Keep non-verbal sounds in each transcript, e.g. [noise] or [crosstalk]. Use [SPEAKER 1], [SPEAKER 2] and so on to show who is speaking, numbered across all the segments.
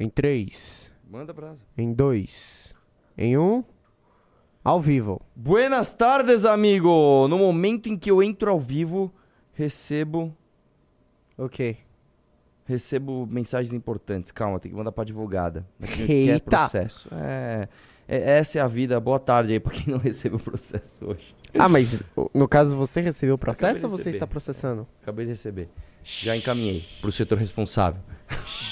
[SPEAKER 1] Em 3,
[SPEAKER 2] Manda brasa.
[SPEAKER 1] em 2, em 1. Um, ao vivo.
[SPEAKER 2] Buenas tardes, amigo! No momento em que eu entro ao vivo, recebo
[SPEAKER 1] Ok.
[SPEAKER 2] recebo mensagens importantes. Calma, tem que mandar pra advogada.
[SPEAKER 1] Eita!
[SPEAKER 2] Processo. É, é- essa é a vida. Boa tarde aí pra quem não [laughs] recebeu o processo hoje.
[SPEAKER 1] Ah, mas no caso você recebeu o processo ou você está processando?
[SPEAKER 2] Acabei de receber. Já encaminhei pro setor responsável.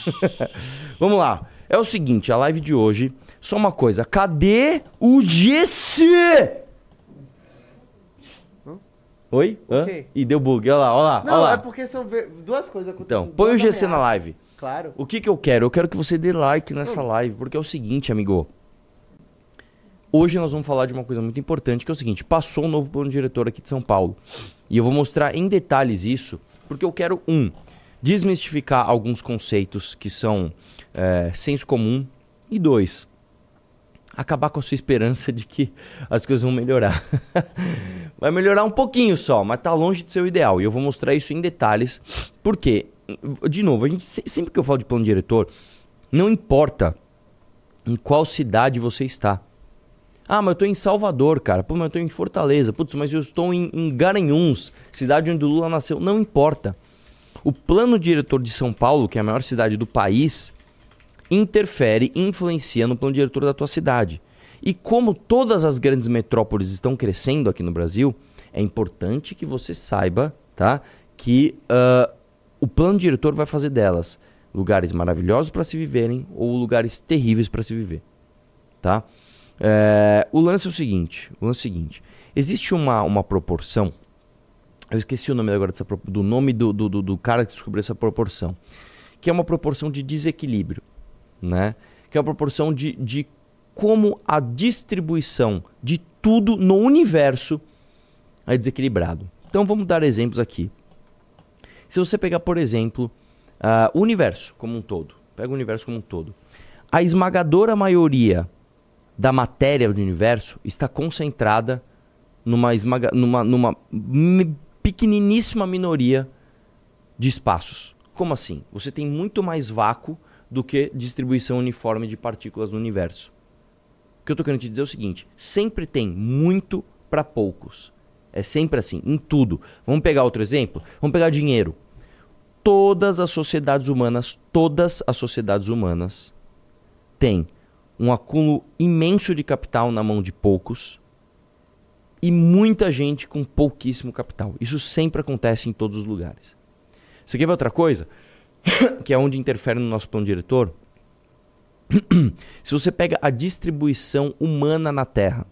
[SPEAKER 2] [laughs] Vamos lá. É o seguinte, a live de hoje. Só uma coisa. Cadê o GC? Oi?
[SPEAKER 1] Quê?
[SPEAKER 2] E deu bug. Olha lá, olha lá.
[SPEAKER 1] Não,
[SPEAKER 2] olha lá.
[SPEAKER 1] é porque são duas coisas acontecendo.
[SPEAKER 2] Então, põe o GC na live.
[SPEAKER 1] Claro.
[SPEAKER 2] O que que eu quero? Eu quero que você dê like nessa live, porque é o seguinte, amigo. Hoje nós vamos falar de uma coisa muito importante, que é o seguinte: passou um novo plano diretor aqui de São Paulo. E eu vou mostrar em detalhes isso, porque eu quero, um, desmistificar alguns conceitos que são é, senso comum, e dois, acabar com a sua esperança de que as coisas vão melhorar. [laughs] Vai melhorar um pouquinho só, mas tá longe de ser o ideal. E eu vou mostrar isso em detalhes, porque, de novo, a gente, se- sempre que eu falo de plano diretor, não importa em qual cidade você está. Ah, mas eu tô em Salvador, cara. Pô, mas eu tô em Fortaleza. Putz, mas eu estou em, em Garanhuns, cidade onde o Lula nasceu. Não importa. O plano diretor de São Paulo, que é a maior cidade do país, interfere e influencia no plano diretor da tua cidade. E como todas as grandes metrópoles estão crescendo aqui no Brasil, é importante que você saiba, tá? Que ah, o plano diretor vai fazer delas lugares maravilhosos para se viverem ou lugares terríveis para se viver, tá? É, o lance é o seguinte, o lance é o seguinte, existe uma, uma proporção, eu esqueci o nome agora dessa, do nome do, do, do- cara que descobriu essa proporção, que é uma proporção de desequilíbrio, né? Que é uma proporção de, de como a distribuição de tudo no universo é desequilibrado. Então vamos dar exemplos aqui. Se você pegar, por exemplo, ah, o universo como um todo, pega o universo como um todo, a esmagadora maioria da matéria do universo está concentrada numa, esmaga, numa, numa pequeniníssima minoria de espaços. Como assim? Você tem muito mais vácuo do que distribuição uniforme de partículas no universo. O que eu estou querendo te dizer é o seguinte: sempre tem muito para poucos. É sempre assim, em tudo. Vamos pegar outro exemplo? Vamos pegar dinheiro. Todas as sociedades humanas, todas as sociedades humanas têm um acúmulo imenso de capital na mão de poucos e muita gente com pouquíssimo capital. Isso sempre acontece em todos os lugares. Você quer ver outra coisa? [coughs] que é onde interfere no nosso plano diretor? [coughs] Se você pega a distribuição humana na Terra,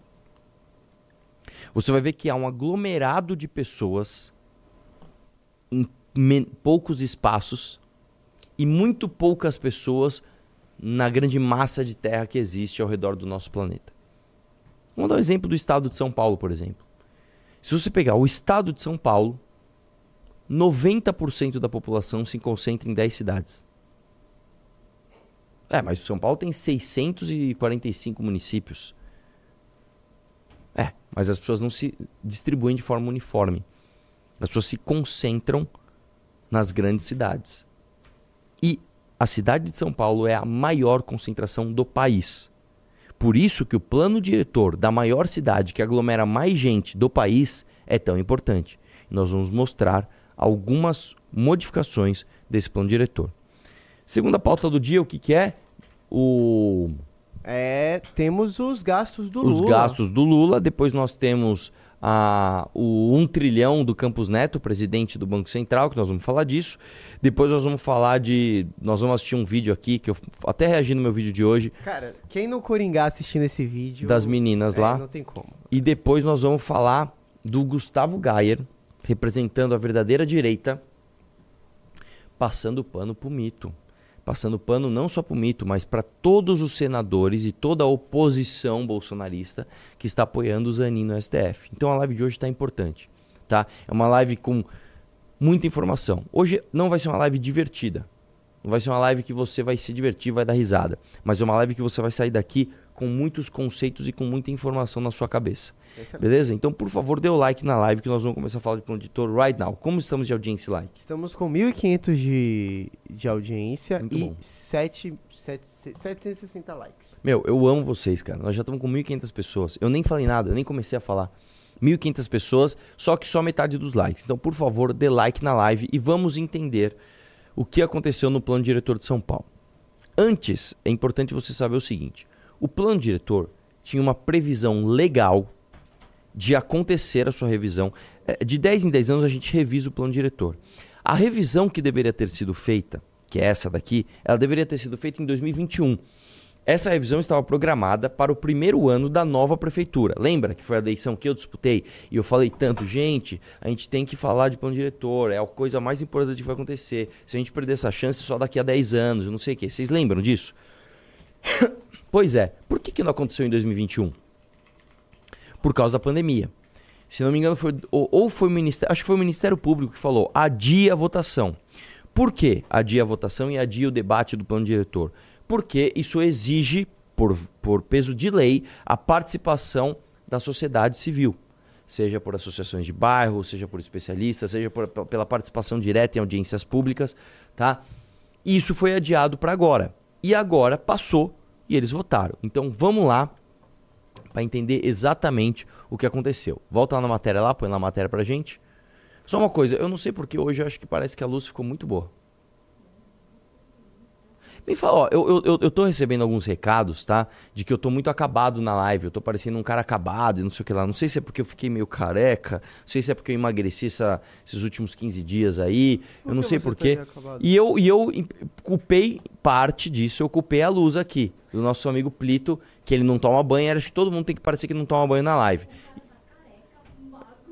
[SPEAKER 2] você vai ver que há um aglomerado de pessoas em poucos espaços e muito poucas pessoas na grande massa de terra que existe ao redor do nosso planeta. Vamos dar um exemplo do estado de São Paulo, por exemplo. Se você pegar o estado de São Paulo, 90% da população se concentra em 10 cidades. É, mas São Paulo tem 645 municípios. É, mas as pessoas não se distribuem de forma uniforme. As pessoas se concentram nas grandes cidades. E a cidade de São Paulo é a maior concentração do país. Por isso que o plano diretor da maior cidade que aglomera mais gente do país é tão importante. Nós vamos mostrar algumas modificações desse plano diretor. Segunda pauta do dia, o que, que é? O
[SPEAKER 1] É, temos os gastos do
[SPEAKER 2] os
[SPEAKER 1] Lula.
[SPEAKER 2] gastos do Lula. Depois nós temos a, o 1 trilhão do Campos Neto, presidente do Banco Central, que nós vamos falar disso. Depois nós vamos falar de. Nós vamos assistir um vídeo aqui, que eu até reagi no meu vídeo de hoje,
[SPEAKER 1] Cara, quem não coringar assistindo esse vídeo...
[SPEAKER 2] das meninas
[SPEAKER 1] é,
[SPEAKER 2] lá.
[SPEAKER 1] Não tem como.
[SPEAKER 2] E depois nós vamos falar do Gustavo Gayer, representando a verdadeira direita, passando pano pro mito. Passando pano não só pro mito, mas para todos os senadores e toda a oposição bolsonarista que está apoiando o Zanin no STF. Então a live de hoje está importante, tá? É uma live com muita informação. Hoje não vai ser uma live divertida. Não vai ser uma live que você vai se divertir, vai dar risada. Mas é uma live que você vai sair daqui com muitos conceitos e com muita informação na sua cabeça. Beleza? Então, por favor, dê o like na live que nós vamos começar a falar de plano editor right now. Como estamos de audiência e like?
[SPEAKER 1] Estamos com 1.500 de, de audiência
[SPEAKER 2] Muito
[SPEAKER 1] e
[SPEAKER 2] bom.
[SPEAKER 1] 7, 7, 760 likes.
[SPEAKER 2] Meu, eu amo vocês, cara. Nós já estamos com 1.500 pessoas. Eu nem falei nada, eu nem comecei a falar. 1.500 pessoas, só que só metade dos likes. Então, por favor, dê like na live e vamos entender o que aconteceu no plano diretor de São Paulo. Antes, é importante você saber o seguinte: o plano diretor tinha uma previsão legal de acontecer a sua revisão. É, De 10 em 10 anos a gente revisa o plano diretor. A revisão que deveria ter sido feita, que é essa daqui, ela deveria ter sido feita em 2021. Essa revisão estava programada para o primeiro ano da nova prefeitura. Lembra que foi a eleição que eu disputei e eu falei tanto, gente, a gente tem que falar de plano diretor, é a coisa mais importante que vai acontecer. Se a gente perder essa chance só daqui a 10 anos, não sei o quê. Vocês lembram disso? Pois é. Por que, que não aconteceu em 2021? Por causa da pandemia. Se não me engano, foi, ou, ou foi o Ministério. Acho que foi o Ministério Público que falou: adia a votação. Por que adia a votação e adia o debate do plano diretor? Porque isso exige, por, por peso de lei, a participação da sociedade civil. Seja por associações de bairro, seja por especialistas, seja por- pela participação direta em audiências públicas, tá? Isso foi adiado para agora. E agora passou e eles votaram. Então vamos lá para entender exatamente o que aconteceu. Volta lá na matéria lá, põe lá a matéria pra gente. Só uma coisa, eu não sei porque hoje eu acho que parece que a luz ficou muito boa. Me fala, ó, eu, eu, eu, tô recebendo alguns recados, tá? De que eu tô muito acabado na live, eu tô parecendo um cara acabado e não sei o que lá. Não sei se é porque eu fiquei meio careca, não sei se é porque eu emagreci essa- esses últimos 15 dias aí, eu não sei porquê.
[SPEAKER 1] acabado?
[SPEAKER 2] E eu, e eu culpei parte disso, eu culpei a luz aqui, do nosso amigo Plito, que ele não toma banho, acho que todo mundo tem que parecer que não toma banho na live.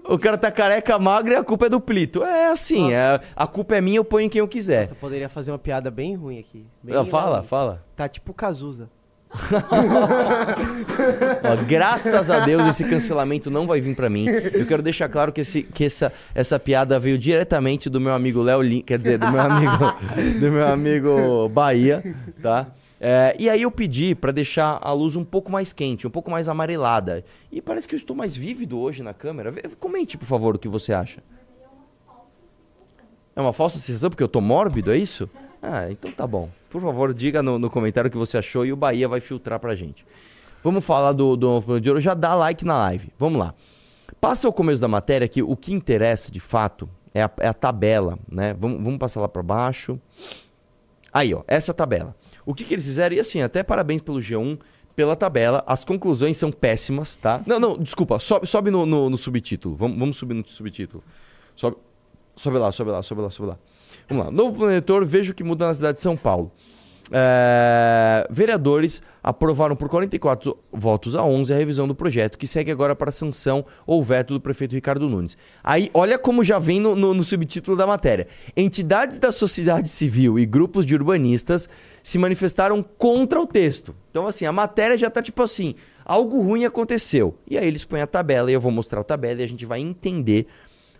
[SPEAKER 2] O cara tá careca, magro e a culpa é do Plito. É assim, é, a culpa é minha, eu ponho em quem eu quiser.
[SPEAKER 1] Você poderia fazer uma piada bem ruim aqui. Bem
[SPEAKER 2] Ah, fala, fala.
[SPEAKER 1] Tá tipo Cazuza. [laughs]
[SPEAKER 2] Ó, graças a Deus esse cancelamento não vai vir pra mim. Eu quero deixar claro que, esse, que essa, essa piada veio diretamente do meu amigo Léo Lin, quer dizer, do meu amigo, do meu amigo Bahia, tá? É, e aí eu pedi pra deixar a luz um pouco mais quente, um pouco mais amarelada. E parece que eu estou mais vívido hoje na câmera. Comente, por favor, o que você acha. É uma falsa sensação porque eu tô mórbido, é isso? Ah, então tá bom. Por favor, diga no, no comentário o que você achou e o Bahia vai filtrar pra gente. Vamos falar do, do novo de ouro. Já dá like na live. Vamos lá. Passa ao começo da matéria que o que interessa de fato é a, é a tabela, né? Vamos, vamos passar lá pra baixo. Aí, ó, essa tabela. O que, que eles fizeram? E assim, até parabéns pelo G1, pela tabela. As conclusões são péssimas, tá? Não, não, desculpa. Sobe, sobe no, no- no subtítulo. Vamos, vamos subir no subtítulo. Sobe, sobe lá, sobe lá, sobe lá, sobe lá. Vamos lá. Novo planetor, vejo que muda na cidade de São Paulo. É, vereadores aprovaram por 44 votos a 11 a revisão do projeto, que segue agora para sanção ou veto do prefeito Ricardo Nunes. Aí, olha como já vem no, no- no subtítulo da matéria. Entidades da sociedade civil e grupos de urbanistas se manifestaram contra o texto. Então, assim, a matéria já tá tipo assim: algo ruim aconteceu. E aí eles põem a tabela e eu vou mostrar a tabela e a gente vai entender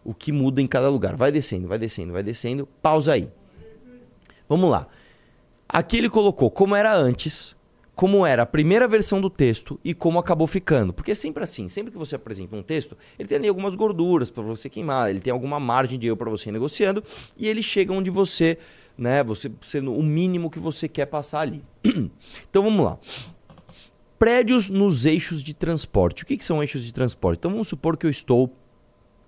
[SPEAKER 2] o que muda em cada lugar. Vai descendo, vai descendo, vai descendo. Pausa aí. Vamos lá. Aqui ele colocou como era antes, como era a primeira versão do texto e como acabou ficando. Porque é sempre assim, sempre que você apresenta um texto, ele tem ali algumas gorduras para você queimar, ele tem alguma margem de erro para você ir negociando e ele chega onde você, né, você sendo o mínimo que você quer passar ali. [clears throat] então vamos lá. Prédios nos eixos de transporte. O que, que são eixos de transporte? Então vamos supor que eu estou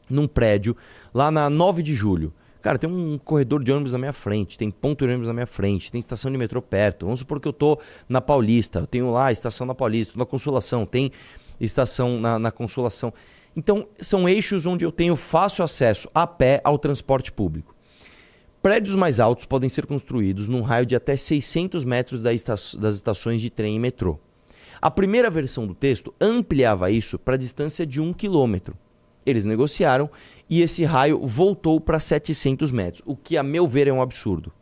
[SPEAKER 2] num prédio lá na 9 de julho. Cara, tem um corredor de ônibus na minha frente, tem ponto de ônibus na minha frente, tem estação de metrô perto. Vamos supor que eu tô na Paulista, eu tenho lá a estação da Paulista, na Consolação, tem estação na, na Consolação. Então, são eixos onde eu tenho fácil acesso a pé ao transporte público. Prédios mais altos podem ser construídos num raio de até 600 metros das estações de trem e metrô. A primeira versão do texto ampliava isso para a distância de um quilômetro. Eles negociaram e esse raio voltou para 700 metros, o que, a meu ver, é um absurdo.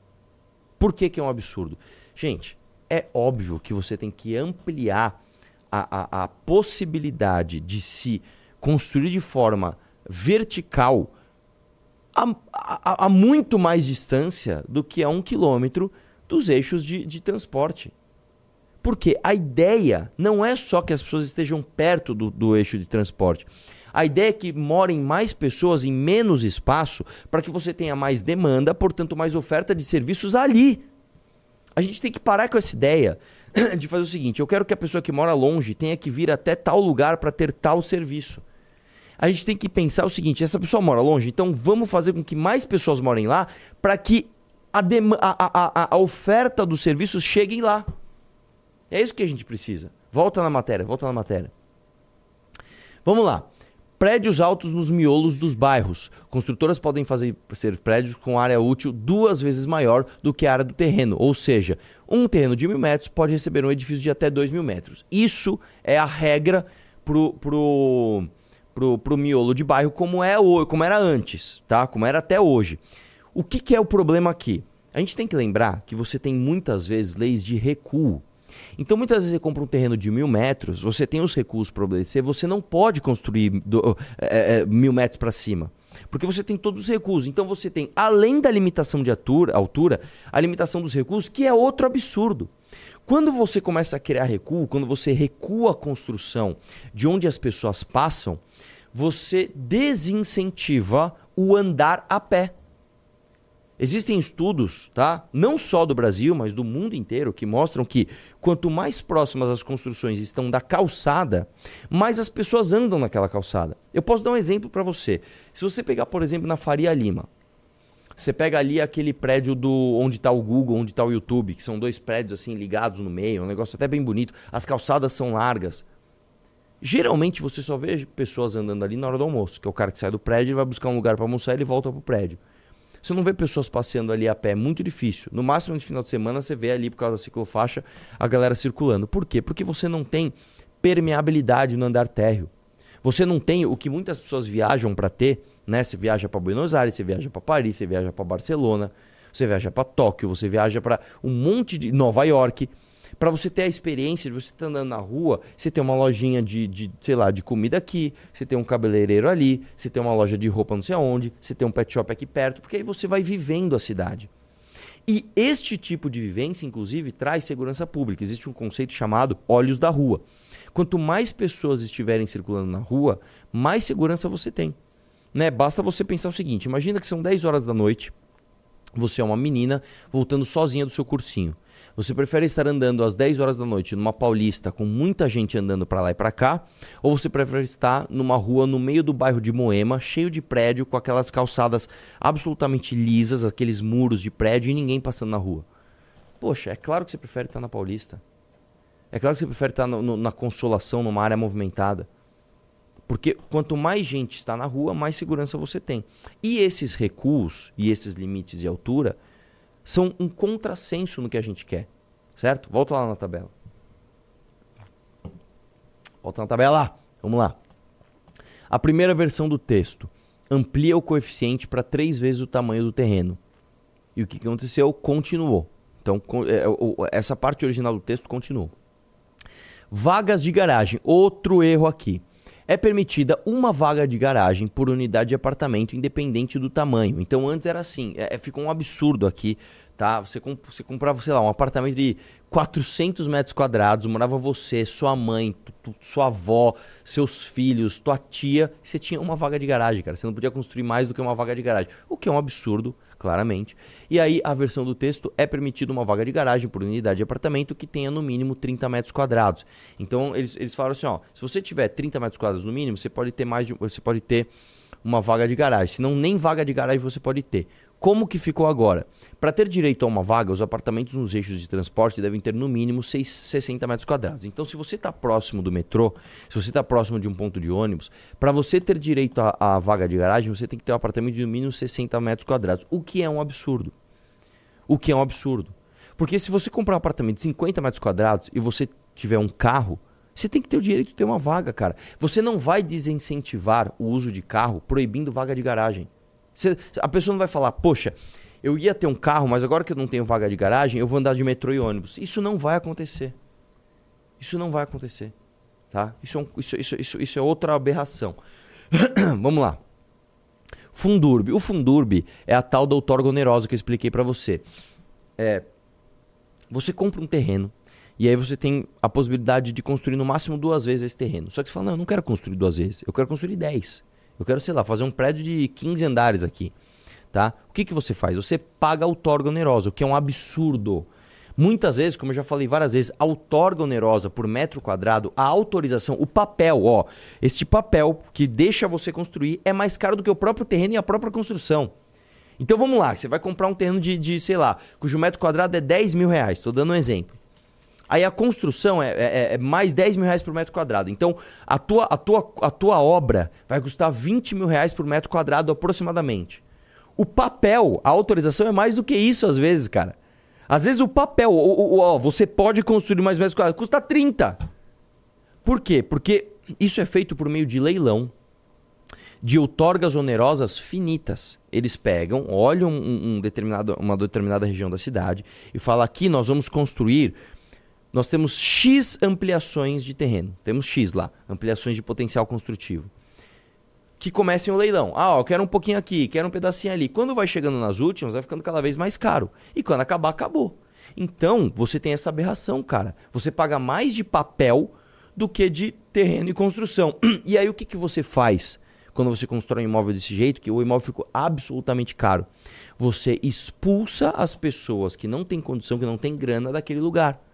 [SPEAKER 2] Por que, que é um absurdo? Gente, é óbvio que você tem que ampliar a, a, a possibilidade de se construir de forma vertical a, a- a muito mais distância do que a um quilômetro dos eixos de, de transporte. Porque a ideia não é só que as pessoas estejam perto do, do eixo de transporte. A ideia é que morem mais pessoas em menos espaço para que você tenha mais demanda, portanto, mais oferta de serviços ali. A gente tem que parar com essa ideia [clears throat] de fazer o seguinte: eu quero que a pessoa que mora longe tenha que vir até tal lugar para ter tal serviço. A gente tem que pensar o seguinte: essa pessoa mora longe, então vamos fazer com que mais pessoas morem lá para que a, a, a, a oferta dos serviços chegue lá. É isso que a gente precisa. Volta na matéria, volta na matéria. Vamos lá. Prédios altos nos miolos dos bairros. Construtoras podem fazer ser prédios com área útil duas vezes maior do que a área do terreno. Ou seja, um terreno de mil metros pode receber um edifício de até dois mil metros. Isso é a regra pro, pro, pro, pro miolo de bairro como, é, como era antes, tá? Como era até hoje. O que, que é o problema aqui? A gente tem que lembrar que você tem muitas vezes leis de recuo. Então, muitas vezes você compra um terreno de mil metros, você tem os recursos para obedecer, você não pode construir do, é, é, mil metros para cima. Porque você tem todos os recursos. Então você tem, além da limitação de altura, altura, a limitação dos recursos, que é outro absurdo. Quando você começa a criar recuo, quando você recua a construção de onde as pessoas passam, você desincentiva o andar a pé. Existem estudos, tá? Não só do Brasil, mas do mundo inteiro, que mostram que quanto mais próximas as construções estão da calçada, mais as pessoas andam naquela calçada. Eu posso dar um exemplo para você. Se você pegar, por exemplo, na Faria Lima, você pega ali aquele prédio do onde está o Google, onde está o YouTube, que são dois prédios assim ligados no meio, um negócio até bem bonito. As calçadas são largas. Geralmente você só vê pessoas andando ali na hora do almoço, que é o cara que sai do prédio, ele vai buscar um lugar para almoçar e ele volta pro prédio. Você não vê pessoas passeando ali a pé, é muito difícil. No máximo, no final de semana, você vê ali, por causa da ciclofaixa, a galera circulando. Por quê? Porque você não tem permeabilidade no andar térreo. Você não tem o que muitas pessoas viajam para ter, né? Você viaja para Buenos Aires, você viaja para Paris, você viaja para Barcelona, você viaja para Tóquio, você viaja para um monte de Nova York para você ter a experiência de você estar tá andando na rua, você tem uma lojinha de, de, sei lá, de comida aqui, você tem um cabeleireiro ali, você tem uma loja de roupa não sei aonde, você tem um pet shop aqui perto, porque aí você vai vivendo a cidade. E este tipo de vivência, inclusive, traz segurança pública. Existe um conceito chamado olhos da rua. Quanto mais pessoas estiverem circulando na rua, mais segurança você tem. Né? Basta você pensar o seguinte: imagina que são 10 horas da noite, você é uma menina voltando sozinha do seu cursinho. Você prefere estar andando às 10 horas da noite numa paulista com muita gente andando para lá e para cá? Ou você prefere estar numa rua no meio do bairro de Moema, cheio de prédio, com aquelas calçadas absolutamente lisas, aqueles muros de prédio e ninguém passando na rua? Poxa, é claro que você prefere estar na paulista. É claro que você prefere estar no, no, na consolação, numa área movimentada. Porque quanto mais gente está na rua, mais segurança você tem. E esses recuos e esses limites de altura são um contrassenso no que a gente quer. Certo? Volta lá na tabela. Volta na tabela. Vamos lá. A primeira versão do texto amplia o coeficiente para três vezes o tamanho do terreno. E o que aconteceu? Continuou. Então, é, essa parte original do texto continuou. Vagas de garagem. Outro erro aqui é permitida uma vaga de garagem por unidade de apartamento, independente do tamanho. Então antes era assim, é, é ficou um absurdo aqui, tá? Você, comp você comprava, sei lá, um apartamento de 400 metros quadrados, morava você, sua mãe, sua avó, seus filhos, tua tia, você tinha uma vaga de garagem, cara. Você não podia construir mais do que uma vaga de garagem, o que é um absurdo, claramente. E aí a versão do texto é permitido uma vaga de garagem por unidade de apartamento que tenha no mínimo 30 metros quadrados. Então eles, eles falaram assim, ó, se você tiver 30 metros quadrados no mínimo, você pode ter mais de, você pode ter uma vaga de garagem. Se não nem vaga de garagem você pode ter. Como que ficou agora? Para ter direito a uma vaga, os apartamentos nos eixos de transporte devem ter no mínimo 6, 60 metros quadrados. Então, se você está próximo do metrô, se você está próximo de um ponto de ônibus, para você ter direito à vaga de garagem, você tem que ter um apartamento de no mínimo 60 metros quadrados, o que é um absurdo. O que é um absurdo. Porque se você comprar um apartamento de 50 metros quadrados e você tiver um carro, você tem que ter o direito de ter uma vaga, cara. Você não vai desincentivar o uso de carro proibindo vaga de garagem. A pessoa não vai falar, poxa, eu ia ter um carro, mas agora que eu não tenho vaga de garagem, eu vou andar de metrô e ônibus. Isso não vai acontecer. Isso não vai acontecer. Tá? Isso, é, um, isso, isso, isso, isso é outra aberração. [clears throat] Vamos lá. Fundurb. O Fundurb é a tal da outorga onerosa que eu expliquei para você. É, você compra um terreno E aí você tem a possibilidade de construir no máximo duas vezes esse terreno. Só que você fala, não, eu não quero construir duas vezes, eu quero construir dez. Eu quero, sei lá, fazer um prédio de 15 andares aqui. Tá? O que, que você faz? Você paga outorga onerosa, o que é um absurdo. Muitas vezes, como eu já falei várias vezes, a outorga onerosa por metro quadrado, a autorização, o papel, ó, este papel que deixa você construir é mais caro do que o próprio terreno e a própria construção. Então vamos lá, você vai comprar um terreno de, de sei lá, cujo metro quadrado é 10 mil reais, estou dando um exemplo. Aí a construção é, é, é, mais 10 mil reais por metro quadrado. Então a tua, a, tua, a tua obra vai custar 20 mil reais por metro quadrado aproximadamente. O papel, a autorização é mais do que isso às vezes, cara. Às vezes o papel, o, o, o, você pode construir mais metros quadrados, custa 30. Por quê? Porque isso é feito por meio de leilão de outorgas onerosas finitas. Eles pegam, olham um, um determinado, uma determinada região da cidade e falam: aqui nós vamos construir. Nós temos X ampliações de terreno. Temos X lá, ampliações de potencial construtivo que comecem o leilão. Ah, ó, eu quero um pouquinho aqui, quero um pedacinho ali. Quando vai chegando nas últimas, vai ficando cada vez mais caro. E quando acabar, acabou. Então, você tem essa aberração, cara. Você paga mais de papel do que de terreno e construção. [clears throat] E aí, o que, que você faz quando você constrói um imóvel desse jeito, que o imóvel ficou absolutamente caro? Você expulsa as pessoas que não têm condição, que não têm grana daquele lugar.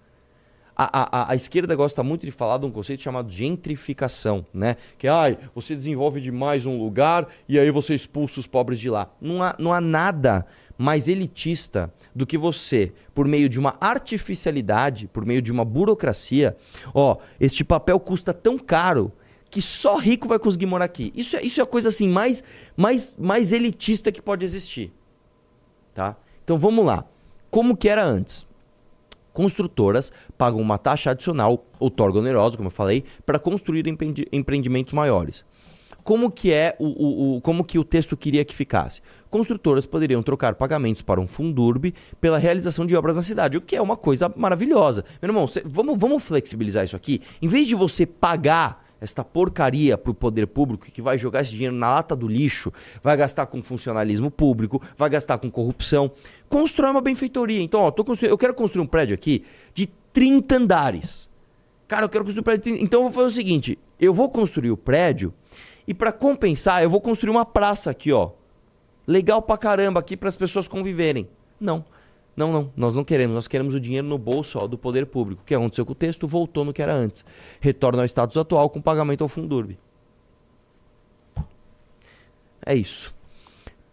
[SPEAKER 2] A, a, a, esquerda gosta muito de falar de um conceito chamado gentrificação, né? Que ai, você desenvolve demais um lugar e aí você expulsa os pobres de lá. Não há, não há nada mais elitista do que você, por meio de uma artificialidade, por meio de uma burocracia, ó, este papel custa tão caro que só rico vai conseguir morar aqui. Isso é, isso é a coisa assim mais, mais, mais elitista que pode existir. Tá? Então vamos lá. Como que era antes? Construtoras pagam uma taxa adicional, outorga onerosa, como eu falei, para construir empreendimentos maiores. Como que é o, o, o, como que o texto queria que ficasse? Construtoras poderiam trocar pagamentos para um fundurbe pela realização de obras na cidade, o que é uma coisa maravilhosa. Meu irmão, cê, vamos, vamos flexibilizar isso aqui. Em vez de você pagar esta porcaria para o poder público que vai jogar esse dinheiro na lata do lixo, vai gastar com funcionalismo público, vai gastar com corrupção. Constrói uma benfeitoria. Então, ó, eu quero construir um prédio aqui de 30 andares. Cara, eu quero construir um prédio de 30... Então eu vou fazer o seguinte: eu vou construir o prédio e para compensar, eu vou construir uma praça aqui, ó. Legal pra caramba aqui para as pessoas conviverem. Não. Não, não, nós não queremos, nós queremos o dinheiro no bolso ó, do poder público. O que aconteceu com o texto? Voltou no que era antes. Retorna ao status atual com pagamento ao Fundurb. É isso.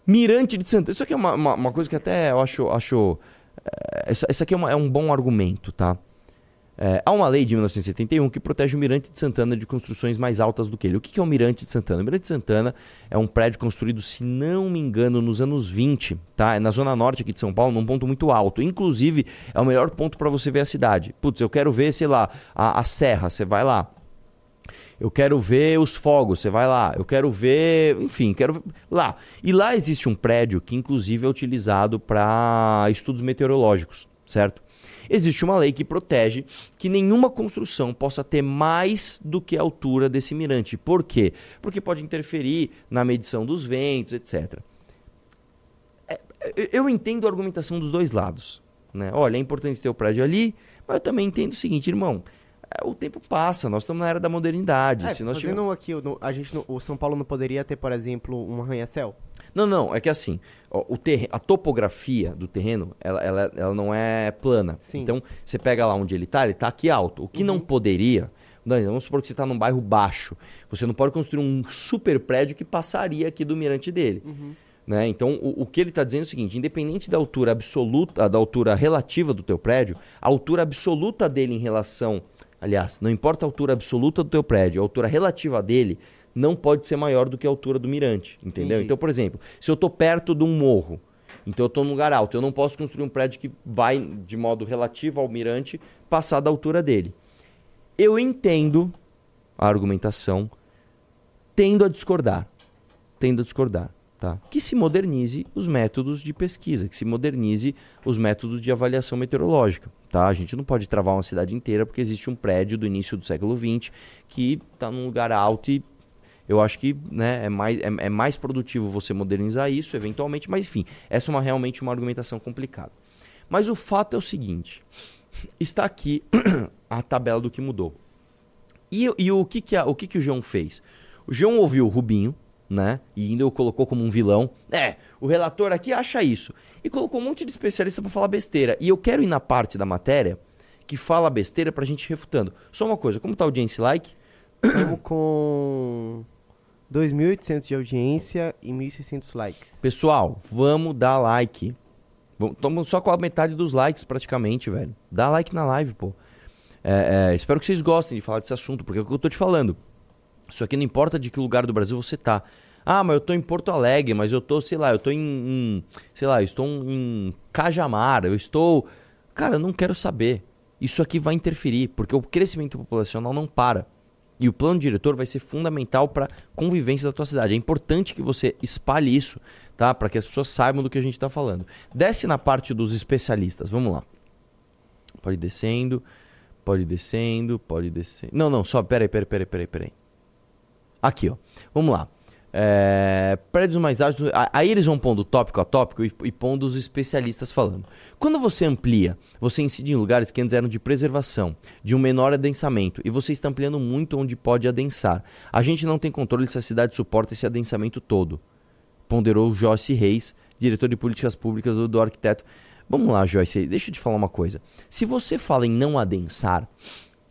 [SPEAKER 2] Mirante de Santana. Isso aqui é uma, uma, uma coisa que até eu acho. acho é, essa, aqui é, uma, é um bom argumento, tá? É, há uma lei de 1971 que protege o Mirante de Santana de construções mais altas do que ele. O que é o Mirante de Santana? O Mirante de Santana é um prédio construído, se não me engano, nos anos 20, tá? É na zona norte aqui de São Paulo, num ponto muito alto. Inclusive, é o melhor ponto para você ver a cidade. Putz, eu quero ver, sei lá, a, a serra, você vai lá. Eu quero ver os fogos, você vai lá. Eu quero ver, enfim, quero ver lá. E lá existe um prédio que, inclusive, é utilizado para estudos meteorológicos, certo? Existe uma lei que protege que nenhuma construção possa ter mais do que a altura desse mirante. Por quê? Porque pode interferir na medição dos ventos, etc. É, eu entendo a argumentação dos dois lados. Né? Olha, é importante ter o prédio ali, mas eu também entendo o seguinte, irmão. É, o tempo passa, nós estamos na era da modernidade.
[SPEAKER 1] É,
[SPEAKER 2] se nós
[SPEAKER 1] fazendo tiver... aqui, a gente, o São Paulo não poderia ter, por exemplo, um arranha-céu?
[SPEAKER 2] Não, não, é que assim, ó, o a topografia do terreno, ela, ela, ela não é plana. Sim. Então, você pega lá onde ele está, ele está aqui alto. O que uhum. não poderia, vamos supor que você está num bairro baixo, você não pode construir um super prédio que passaria aqui do mirante dele. Uhum. Né? Então, o, o, que ele está dizendo é o seguinte: independente da altura absoluta, da altura relativa do teu prédio, a altura absoluta dele em relação. Aliás, não importa a altura absoluta do teu prédio, a altura relativa dele não pode ser maior do que a altura do mirante, entendeu? Entendi. Então, por exemplo, se eu estou perto de um morro, então eu estou num lugar alto, eu não posso construir um prédio que vai, de modo relativo ao mirante, passar da altura dele. Eu entendo a argumentação, tendo a discordar. Tendo a discordar. Tá? Que se modernize os métodos de pesquisa, que se modernize os métodos de avaliação meteorológica. Tá? A gente não pode travar uma cidade inteira porque existe um prédio do início do século XX que está num lugar alto e eu acho que né, é, mais, é, é, mais produtivo você modernizar isso, eventualmente, mas enfim, essa é uma, realmente uma argumentação complicada. Mas o fato é o seguinte: está aqui [clears throat] a tabela do que mudou. E, e o, que, que, a, o que, que o João fez? O João ouviu o Rubinho, né? E ainda o colocou como um vilão. É, o relator aqui acha isso. E colocou um monte de especialista para falar besteira. E eu quero ir na parte da matéria que fala besteira pra gente refutando. Só uma coisa, como tá a audiência like?
[SPEAKER 1] Estamos com 2.800 de audiência e 1.600 likes.
[SPEAKER 2] Pessoal, vamos dar like. Estamos só com a metade dos likes praticamente, velho. Dá like na live, pô. É, é, espero que vocês gostem de falar desse assunto, porque é o que eu tô te falando. Isso aqui não importa de que lugar do Brasil você tá. Ah, mas eu tô em Porto Alegre, mas eu tô, sei lá, eu tô em, em sei lá, eu estou em Cajamar, eu estou, cara, eu não quero saber. Isso aqui vai interferir, porque o crescimento populacional não para. E o plano diretor vai ser fundamental para convivência da tua cidade. É importante que você espalhe isso, tá? Para que as pessoas saibam do que a gente está falando. Desce na parte dos especialistas. Vamos lá. Pode ir descendo, pode ir descendo, pode descer. Não, não, só peraí, peraí, peraí, peraí, peraí. Aqui, ó. Vamos lá. É, prédios mais altos. Aí eles vão pondo tópico a tópico e, e pondo os especialistas falando. Quando você amplia, você incide em lugares que antes eram de preservação, de um menor adensamento, e você está ampliando muito onde pode adensar. A gente não tem controle se a cidade suporta esse adensamento todo. Ponderou Joyce Reis, diretor de políticas públicas do, do arquiteto. Vamos lá, Joyce, deixa eu te falar uma coisa. Se você fala em não adensar,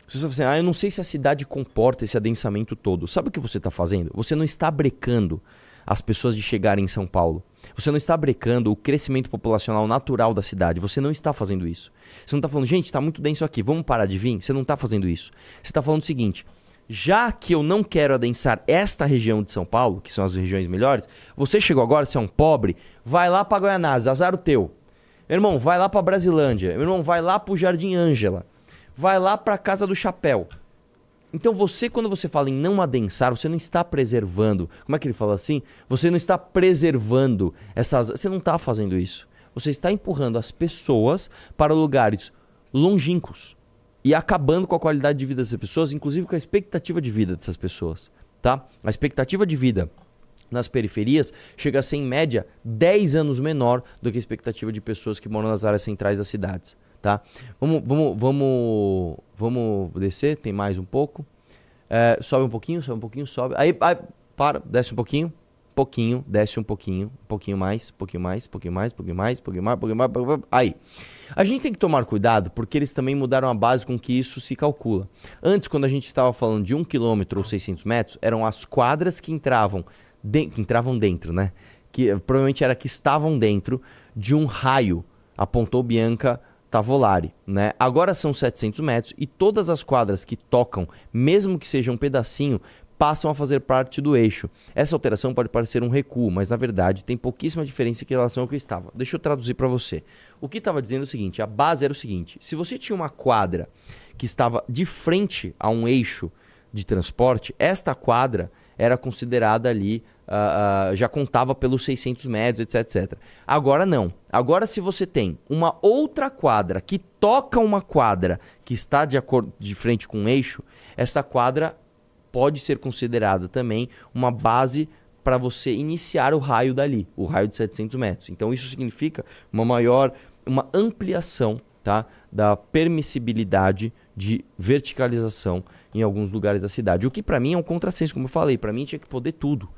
[SPEAKER 2] se você fala assim, ah, eu não sei se a cidade comporta esse adensamento todo. Sabe o que você está fazendo? Você não está brecando as pessoas de chegarem em São Paulo. Você não está brecando o crescimento populacional natural da cidade. Você não está fazendo isso. Você não está falando, gente, está muito denso aqui, vamos parar de vir. Você não está fazendo isso. Você está falando o seguinte: já que eu não quero adensar esta região de São Paulo, que são as regiões melhores, você chegou agora, você é um pobre, vai lá para Goianás, azar o teu. Meu irmão, vai lá para Brasilândia. Meu irmão, vai lá para o Jardim Ângela vai lá para a casa do chapéu. Então você, quando você fala em não adensar, você não está preservando. Como é que ele fala assim? Você não está preservando essas. Você não está fazendo isso. Você está empurrando as pessoas para lugares longínquos e acabando com a qualidade de vida dessas pessoas, inclusive com a expectativa de vida dessas pessoas, tá? A expectativa de vida nas periferias chega a ser em média 10 anos menor do que a expectativa de pessoas que moram nas áreas centrais das cidades tá? Vamos, vamos, vamos, vamos descer, tem mais um pouco. É, sobe um pouquinho, sobe um pouquinho, sobe. Aí, aí, para, desce um pouquinho, pouquinho, desce um pouquinho, um pouquinho mais, pouquinho mais, pouquinho mais, pouquinho mais, pouquinho mais, pouquinho mais, pouquinho mais. Aí. A gente tem que tomar cuidado porque eles também mudaram a base com que isso se calcula. Antes, quando a gente estava falando de um quilômetro ou 600 metros, eram as quadras que entravam, de, que entravam dentro, né? Que provavelmente era que estavam dentro de um raio, apontou Bianca Tavolari, né? Agora são 700 metros e todas as quadras que tocam, mesmo que seja um pedacinho, passam a fazer parte do eixo. Essa alteração pode parecer um recuo, mas na verdade tem pouquíssima diferença em relação ao que estava. Deixa eu traduzir para você. O que estava dizendo é o seguinte: a base era o seguinte: se você tinha uma quadra que estava de frente a um eixo de transporte, esta quadra era considerada ali, uh, uh, já contava pelos 600 metros, etc, etc. Agora não. Agora, se você tem uma outra quadra que toca uma quadra que está de, acordo, de frente com um eixo, essa quadra pode ser considerada também uma base para você iniciar o raio dali, o raio de 700 metros. Então, isso significa uma maior, uma ampliação tá, da permissibilidade de verticalização em alguns lugares da cidade. O que para mim é um contrassenso, como eu falei, para mim tinha que poder tudo.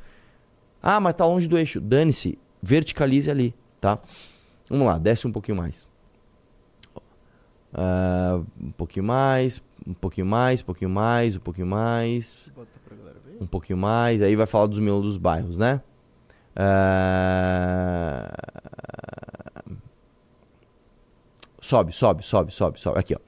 [SPEAKER 2] Ah, mas tá longe do eixo. Dane-se, verticalize ali, tá? Vamos lá, desce um pouquinho mais. Uh, um pouquinho mais, um pouquinho mais, um pouquinho mais, um pouquinho mais. Um pouquinho mais, aí vai falar dos meus dos bairros, né? Uh... Sobe, sobe, sobe, sobe, sobe. Aqui, ó.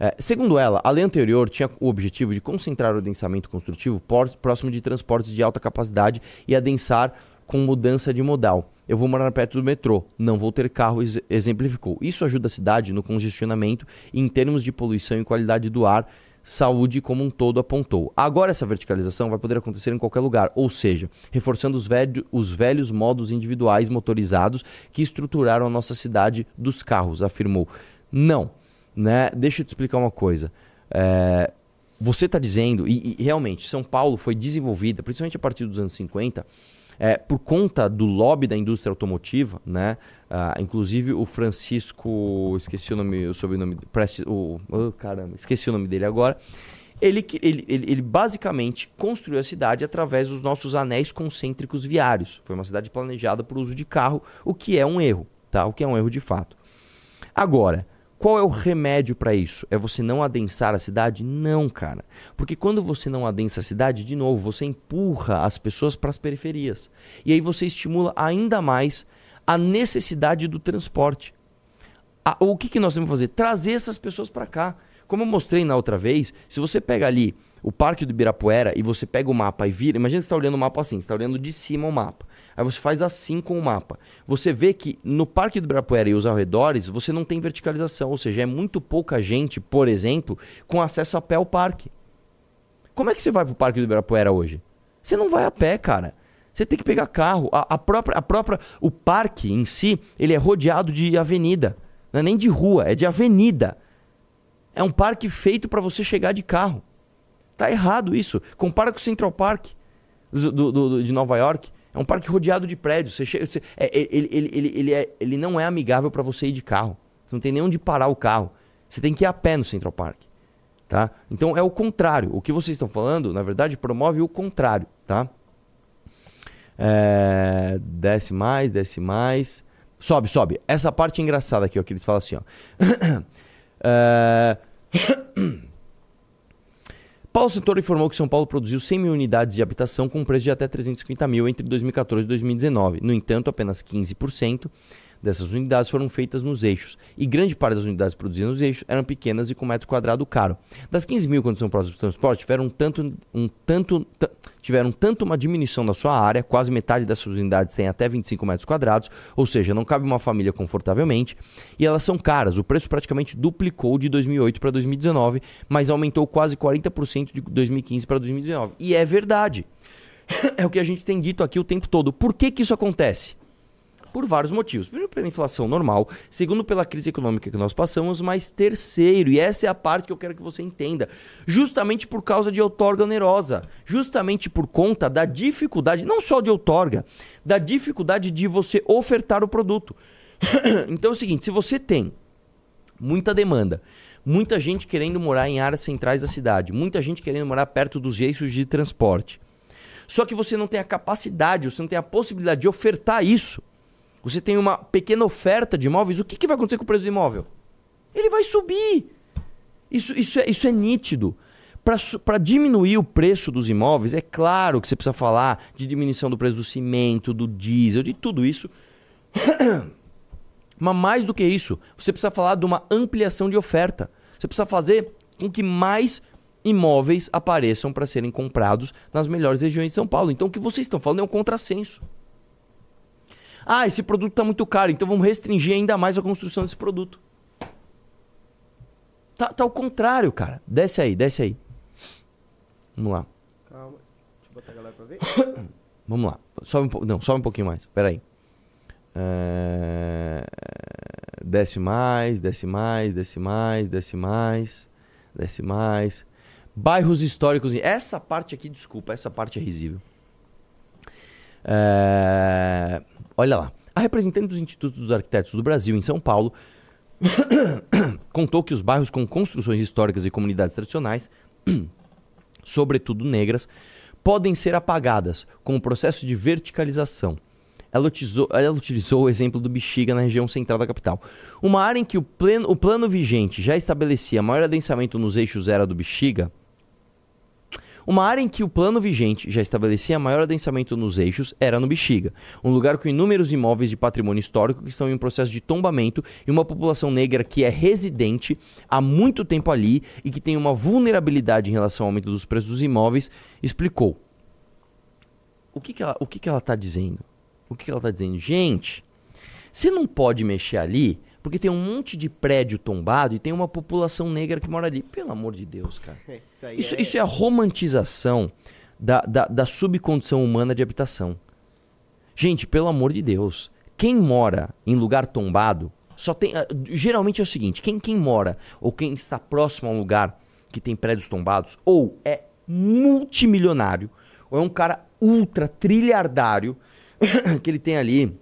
[SPEAKER 2] É, segundo ela, a lei anterior tinha o objetivo de concentrar o adensamento construtivo próximo de transportes de alta capacidade e adensar com mudança de modal. Eu vou morar perto do metrô, não vou ter carro, exemplificou. Isso ajuda a cidade no congestionamento em termos de poluição e qualidade do ar, saúde como um todo apontou. Agora essa verticalização vai poder acontecer em qualquer lugar, ou seja, reforçando os, os velhos modos individuais motorizados que estruturaram a nossa cidade dos carros, afirmou. Não, né? Deixa eu te explicar uma coisa. É, você está dizendo, e, e, realmente, São Paulo foi desenvolvida, principalmente a partir dos anos 50, é, por conta do lobby da indústria automotiva, né? Ah, inclusive o Francisco, esqueci o nome, o sobrenome, Presti, o, oh, caramba, esqueci o nome dele agora. Ele, ele, ele, ele, basicamente construiu a cidade através dos nossos anéis concêntricos viários. Foi uma cidade planejada para o uso de carro, o que é um erro, tá? O que é um erro de fato. Agora, qual é o remédio para isso? É você não adensar a cidade? Não, cara. Porque quando você não adensa a cidade, de novo, você empurra as pessoas para as periferias. E aí você estimula ainda mais a necessidade do transporte. A, o que, que nós temos que fazer? Trazer essas pessoas para cá. Como eu mostrei na outra vez, se você pega ali o Parque do Ibirapuera e você pega o mapa e vira, imagina você está olhando o mapa assim, você está olhando de cima o mapa. Aí você faz assim com o mapa. Você vê que no Parque do Ibirapuera e os arredores, você não tem verticalização, ou seja, é muito pouca gente, por exemplo, com acesso a pé ao parque. Como é que você vai para o Parque do Ibirapuera hoje? Você não vai a pé, cara. Você tem que pegar carro. A, a, própria, a própria, o parque em si, ele é rodeado de avenida. Não é nem de rua, é de avenida. É um parque feito para você chegar de carro. Tá errado isso. Compara com o Central Park do, do, do, de Nova York. É um parque rodeado de prédios. Você chega, você, é, ele, ele, ele, ele, é, ele não é amigável para você ir de carro. Você não tem nem onde parar o carro. Você tem que ir a pé no Central Park. Tá? Então é o contrário. O que vocês estão falando, na verdade, promove o contrário. Tá? É, desce mais, desce mais. Sobe, sobe. Essa parte é engraçada aqui, ó, que eles falam assim, ó. [coughs] é... Paulo Santoro informou que São Paulo produziu 100 mil unidades de habitação com um preço de até 350 mil entre 2014 e 2019. No entanto, apenas 15% dessas unidades foram feitas nos eixos, e grande parte das unidades produzidas nos eixos eram pequenas e com metro quadrado caro. Das 15 mil condições próximas do transporte, tiveram tanto, um tanto, tiveram tanto uma diminuição da sua área, quase metade dessas unidades tem até 25 metros quadrados, ou seja, não cabe uma família confortavelmente, e elas são caras. O preço praticamente duplicou de 2008 para 2019, mas aumentou quase 40% de 2015 para 2019. E é verdade. [coughs] É o que a gente tem dito aqui o tempo todo. Por que, que isso acontece? Por vários motivos. Primeiro, pela inflação normal. Segundo, pela crise econômica que nós passamos. Mas terceiro, e essa é a parte que eu quero que você entenda, justamente por causa de outorga onerosa. Justamente por conta da dificuldade, não só de outorga, da dificuldade de você ofertar o produto. [coughs] então é o seguinte: se você tem muita demanda, muita gente querendo morar em áreas centrais da cidade, muita gente querendo morar perto dos eixos de transporte. Só que você não tem a capacidade, você não tem a possibilidade de ofertar isso você tem uma pequena oferta de imóveis, o que, que vai acontecer com o preço do imóvel? Ele vai subir. Isso, isso, é, isso é nítido. Para diminuir o preço dos imóveis, é claro que você precisa falar de diminuição do preço do cimento, do diesel, de tudo isso. [clears throat] Mas mais do que isso, você precisa falar de uma ampliação de oferta. Você precisa fazer com que mais imóveis apareçam para serem comprados nas melhores regiões de São Paulo. Então o que vocês estão falando é um contrassenso. Ah, esse produto está muito caro, então vamos restringir ainda mais a construção desse produto. Tá, tá ao contrário, cara. Desce aí, desce aí. Vamos lá. Calma. Deixa eu botar a galera pra ver. [coughs] vamos lá. Sobe um, po... Não, sobe um pouquinho mais. Pera aí. É... Desce mais, desce mais, desce mais, desce mais, desce mais. Bairros históricos. Essa parte aqui, desculpa, essa parte é risível. É... Olha lá. A representante dos Institutos dos Arquitetos do Brasil, em São Paulo, [coughs] contou que os bairros com construções históricas e comunidades tradicionais, [coughs] sobretudo negras, podem ser apagadas com o processo de verticalização. Ela utilizou, ela utilizou, o exemplo do Bexiga na região central da capital. Uma área em que o, pleno, o plano vigente já estabelecia maior adensamento nos eixos era do Bexiga, uma área em que o plano vigente já estabelecia maior adensamento nos eixos era no Bexiga, um lugar com inúmeros imóveis de patrimônio histórico que estão em um processo de tombamento e uma população negra que é residente há muito tempo ali e que tem uma vulnerabilidade em relação ao aumento dos preços dos imóveis, explicou. O que, que ela está que que dizendo? O que, que ela está dizendo? Gente, você não pode mexer ali porque tem um monte de prédio tombado e tem uma população negra que mora ali. Pelo amor de Deus, cara. É, isso, isso, é... isso, é... a romantização da, da, da subcondição humana de habitação. Gente, pelo amor de Deus. Quem mora em lugar tombado só tem. Ah, geralmente é o seguinte: quem, quem mora ou quem está próximo a um lugar que tem prédios tombados, ou é multimilionário, ou é um cara ultra trilhardário [coughs] que ele tem ali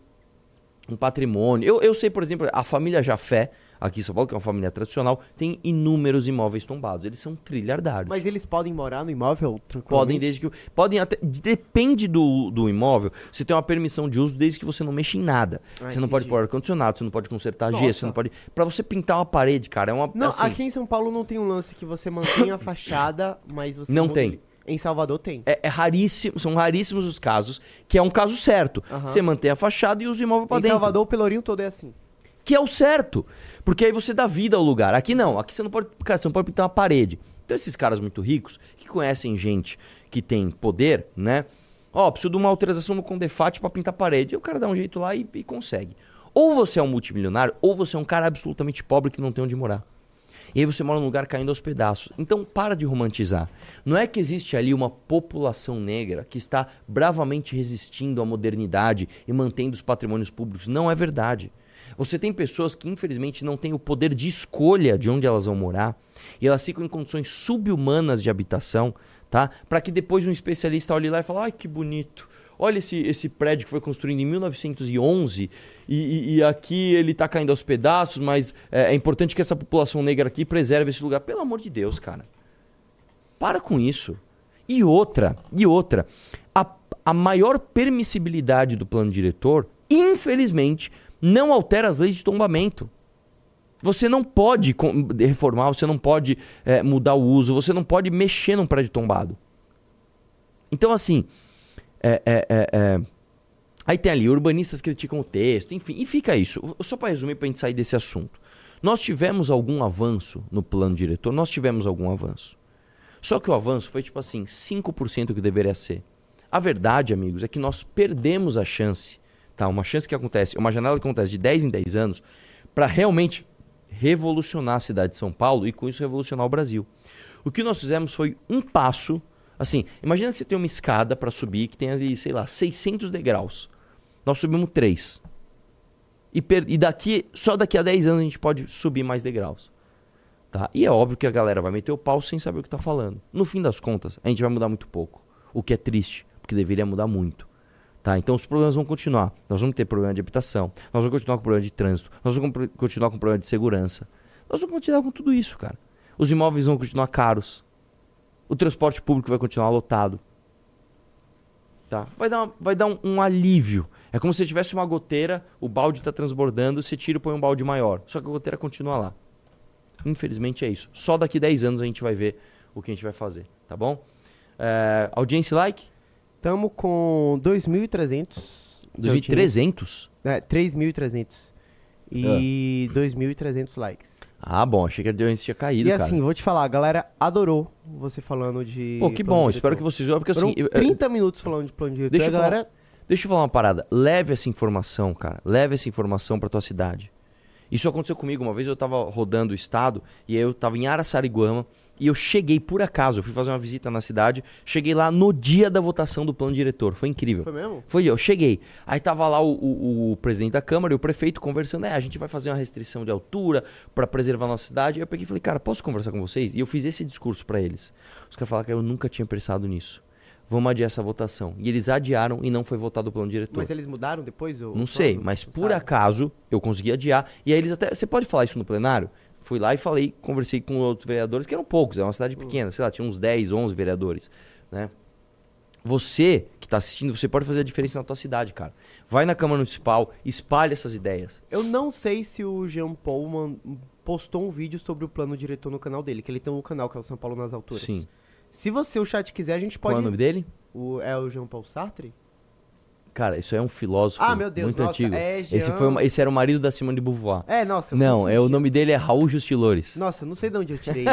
[SPEAKER 2] um patrimônio. Eu, eu sei, por exemplo, a família Jafé, aqui em São Paulo, que é uma família tradicional, tem inúmeros imóveis tombados. Eles são trilhardários.
[SPEAKER 1] Mas eles podem morar no imóvel?
[SPEAKER 2] Podem, desde que. Podem até. Depende do, do imóvel. Você tem uma permissão de uso desde que você não mexa em nada.
[SPEAKER 1] Ah,
[SPEAKER 2] você não pode
[SPEAKER 1] entendi.
[SPEAKER 2] pôr ar-condicionado, você não pode consertar
[SPEAKER 1] Nossa.
[SPEAKER 2] gesso, você não pode. Pra você pintar uma parede, cara, é uma.
[SPEAKER 1] Não,
[SPEAKER 2] assim,
[SPEAKER 1] aqui em São Paulo não tem um lance que você mantém a fachada, mas você...
[SPEAKER 2] Não
[SPEAKER 1] muda
[SPEAKER 2] tem.
[SPEAKER 1] Em Salvador tem.
[SPEAKER 2] É, é raríssimo, são raríssimos os casos, que é um caso certo.
[SPEAKER 1] Aham.
[SPEAKER 2] Você mantém a fachada e usa o imóvel pra
[SPEAKER 1] Em
[SPEAKER 2] dentro.
[SPEAKER 1] Salvador o Pelourinho todo é assim.
[SPEAKER 2] Que é o certo. Porque aí você dá vida ao lugar. Aqui não. Aqui você não pode, cara, você não pode pintar uma parede. Então esses caras muito ricos, que conhecem gente que tem poder, né? Ó, preciso de uma autorização no Condefat pra pintar parede. E o cara dá um jeito lá e, e consegue. Ou você é um multimilionário, ou você é um cara absolutamente pobre que não tem onde morar. E aí você mora num lugar caindo aos pedaços. Então para de romantizar. Não é que existe ali uma população negra que está bravamente resistindo à modernidade e mantendo os patrimônios públicos. Não é verdade. Você tem pessoas que infelizmente não têm o poder de escolha de onde elas vão morar e elas ficam em condições subhumanas de habitação, tá? Para que depois um especialista olhe lá e fale: "Ai, que bonito. Olha esse, esse prédio que foi construído em 1911 e, e- e aqui ele tá caindo aos pedaços, mas é, é importante que essa população negra aqui preserve esse lugar. Pelo amor de Deus, cara. Para com isso. E outra, e outra. A, a maior permissibilidade do plano diretor, infelizmente, não altera as leis de tombamento. Você não pode reformar, você não pode é, mudar o uso, você não pode mexer num prédio tombado. Então, assim, é, é, é, é, Aí tem ali, urbanistas criticam o texto, enfim, e fica isso. Só para resumir, para a gente sair desse assunto. Nós tivemos algum avanço no plano diretor? Nós tivemos algum avanço. Só que o avanço foi tipo assim, 5% que deveria ser. A verdade, amigos, é que nós perdemos a chance, tá? Uma chance que acontece, uma janela que acontece de 10 em 10 anos, para realmente revolucionar a cidade de São Paulo e com isso revolucionar o Brasil. O que nós fizemos foi um passo, assim, imagina você tem uma escada para subir que tem ali, sei lá, 600 degraus. Nós subimos 3. E, e daqui, só daqui a 10 anos a gente pode subir mais degraus. Tá? E é óbvio que a galera vai meter o pau sem saber o que tá falando. No fim das contas, a gente vai mudar muito pouco. O que é triste, porque deveria mudar muito. Tá? Então os problemas vão continuar. Nós vamos ter problema de habitação, nós vamos continuar com problema de trânsito, nós vamos continuar com problema de segurança. Nós vamos continuar com tudo isso, cara. Os imóveis vão continuar caros. O transporte público vai continuar lotado. Tá? Vai dar, uma- vai dar um, um alívio. É como se você tivesse uma goteira, o balde está transbordando, você tira e põe um balde maior. Só que a goteira continua lá. Infelizmente é isso. Só daqui 10 anos a gente vai ver o que a gente vai fazer, tá bom? É, audiência e like?
[SPEAKER 1] Tamo com 2.300. de audiência.
[SPEAKER 2] 2.300?
[SPEAKER 1] É, 3.300. E 2.300 likes.
[SPEAKER 2] Ah, bom, achei que a audiência tinha caído,
[SPEAKER 1] E
[SPEAKER 2] cara.
[SPEAKER 1] assim, vou te falar, a galera adorou você falando de.
[SPEAKER 2] Pô, que bom, espero que vocês gostem, porque
[SPEAKER 1] Foram
[SPEAKER 2] assim... eu- eu-
[SPEAKER 1] 30 minutos falando de plano diretor.
[SPEAKER 2] Deixa eu falar-
[SPEAKER 1] galera.
[SPEAKER 2] Deixa eu falar uma parada. Leve essa informação, cara. Leve essa informação pra tua cidade. Isso aconteceu comigo. Uma vez eu tava rodando o estado e aí eu tava em Araçariguama e eu cheguei por acaso. Eu fui fazer uma visita na cidade. Cheguei lá no dia da votação do plano diretor. Foi incrível.
[SPEAKER 1] Foi mesmo?
[SPEAKER 2] Foi eu, cheguei. Aí tava lá o, o- o presidente da Câmara e o prefeito conversando. É, a gente vai fazer uma restrição de altura pra preservar a nossa cidade. Aí eu peguei e falei, cara, posso conversar com vocês? E eu fiz esse discurso pra eles. Os caras falaram que eu nunca tinha pensado nisso. Vamos adiar essa votação. E eles adiaram e não foi votado o plano diretor.
[SPEAKER 1] Mas eles mudaram depois? o-
[SPEAKER 2] Não sei, mas por acaso eu consegui adiar. E aí eles até. Você pode falar isso no plenário? Fui lá e falei, conversei com outros vereadores, que eram poucos, é uma cidade pequena, sei lá, tinha uns 10, 11 vereadores, né? Você que está assistindo, você pode fazer a diferença na tua cidade, cara. Vai na Câmara Municipal, espalhe essas ideias.
[SPEAKER 1] Eu não sei se o Jean Paul postou um vídeo sobre o plano diretor no canal dele, que ele tem um canal que é o São Paulo nas Alturas.
[SPEAKER 2] Sim.
[SPEAKER 1] Se você, o chat, quiser, a gente
[SPEAKER 2] Qual
[SPEAKER 1] pode.
[SPEAKER 2] é o nome dele?
[SPEAKER 1] O- é o Jean Paul Sartre?
[SPEAKER 2] Cara, isso é um filósofo
[SPEAKER 1] Ah, meu Deus,
[SPEAKER 2] muito
[SPEAKER 1] nossa,
[SPEAKER 2] antigo.
[SPEAKER 1] é
[SPEAKER 2] esse,
[SPEAKER 1] Jean-
[SPEAKER 2] foi uma- esse era o marido da Simone de Beauvoir.
[SPEAKER 1] É, nossa.
[SPEAKER 2] Não, é, o nome dele é Raul Justilores.
[SPEAKER 1] Nossa, não sei de onde eu tirei.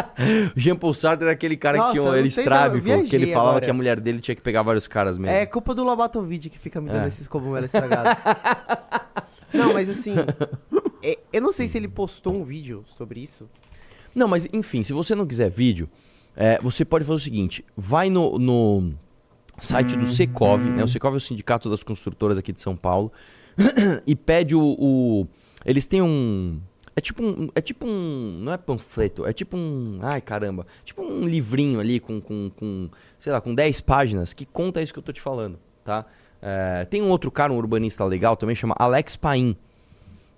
[SPEAKER 1] [laughs]
[SPEAKER 2] Jean Paul Sartre era aquele cara
[SPEAKER 1] Nossa,
[SPEAKER 2] que tinha um estrábico, que ele falava
[SPEAKER 1] agora.
[SPEAKER 2] que a mulher dele tinha que pegar vários caras mesmo.
[SPEAKER 1] é culpa do Lobatovich que fica me dando
[SPEAKER 2] É.
[SPEAKER 1] esses cogumelos estragados. [laughs] não, mas assim. é- eu não sei se ele postou um vídeo sobre isso.
[SPEAKER 2] Não, mas enfim, se você não quiser vídeo, é, você pode fazer o seguinte: vai no, no site do Secov, né? O Secov é o sindicato das construtoras aqui de São Paulo, [clears throat] e pede o, o- Eles têm um. É tipo um. É tipo um. Não é panfleto, é tipo um. Ai, caramba. Tipo um livrinho ali com, com, com sei lá, com 10 páginas que conta isso que eu tô te falando, tá? É, tem um outro cara, um urbanista legal também, chama Alex Paim.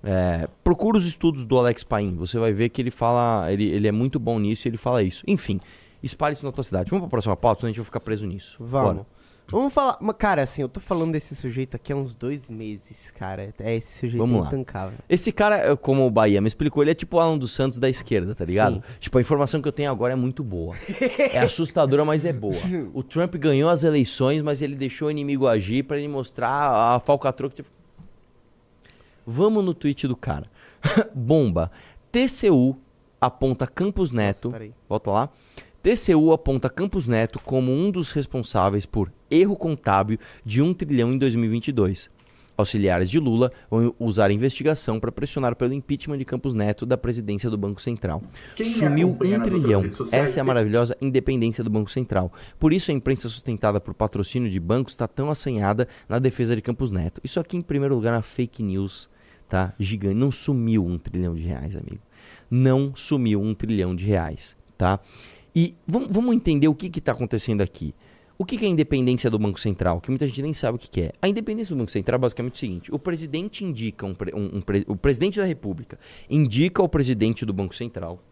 [SPEAKER 2] É, procura os estudos do Alex Paim. Você vai ver que ele fala. Ele, ele é muito bom nisso e ele fala isso. Enfim, espalhe isso na tua cidade. Vamos pra próxima pauta, senão a gente vai ficar preso nisso.
[SPEAKER 1] Vamos.
[SPEAKER 2] Bora.
[SPEAKER 1] Vamos falar. Mas, cara, assim, eu tô falando desse sujeito aqui há uns dois meses, cara. É esse sujeito
[SPEAKER 2] Vamos lá.
[SPEAKER 1] intancável.
[SPEAKER 2] Esse cara, como o Bahia me explicou, ele é tipo o Alan dos Santos da esquerda, tá ligado?
[SPEAKER 1] Sim.
[SPEAKER 2] Tipo, a informação que eu tenho agora é muito boa. [laughs] É assustadora, mas é boa. O Trump ganhou as eleições, mas ele deixou o inimigo agir pra ele mostrar a falcatrua que, tipo... Vamos no tweet do cara. [laughs] Bomba. TCU aponta Campos Neto.
[SPEAKER 1] peraí.
[SPEAKER 2] volta lá. TCU aponta Campos Neto como um dos responsáveis por erro contábil de 1 trilhão em 2022. Auxiliares de Lula vão usar a investigação para pressionar pelo impeachment de Campos Neto da presidência do Banco Central.
[SPEAKER 3] Quem me
[SPEAKER 2] Sumiu um trilhão. Essa é a maravilhosa independência do Banco Central. Por isso a imprensa sustentada por patrocínio de bancos está tão assanhada na defesa de Campos Neto. Isso aqui, em primeiro lugar, é fake news, tá? Gigante. Não sumiu um trilhão de reais, amigo. Não sumiu um trilhão de reais, tá? E vamos, entender o que está acontecendo aqui. O que, que é a independência do Banco Central? Que muita gente nem sabe o que, que é. A independência do Banco Central é basicamente o seguinte: o presidente indica um, um- um o presidente da República indica o presidente do Banco Central.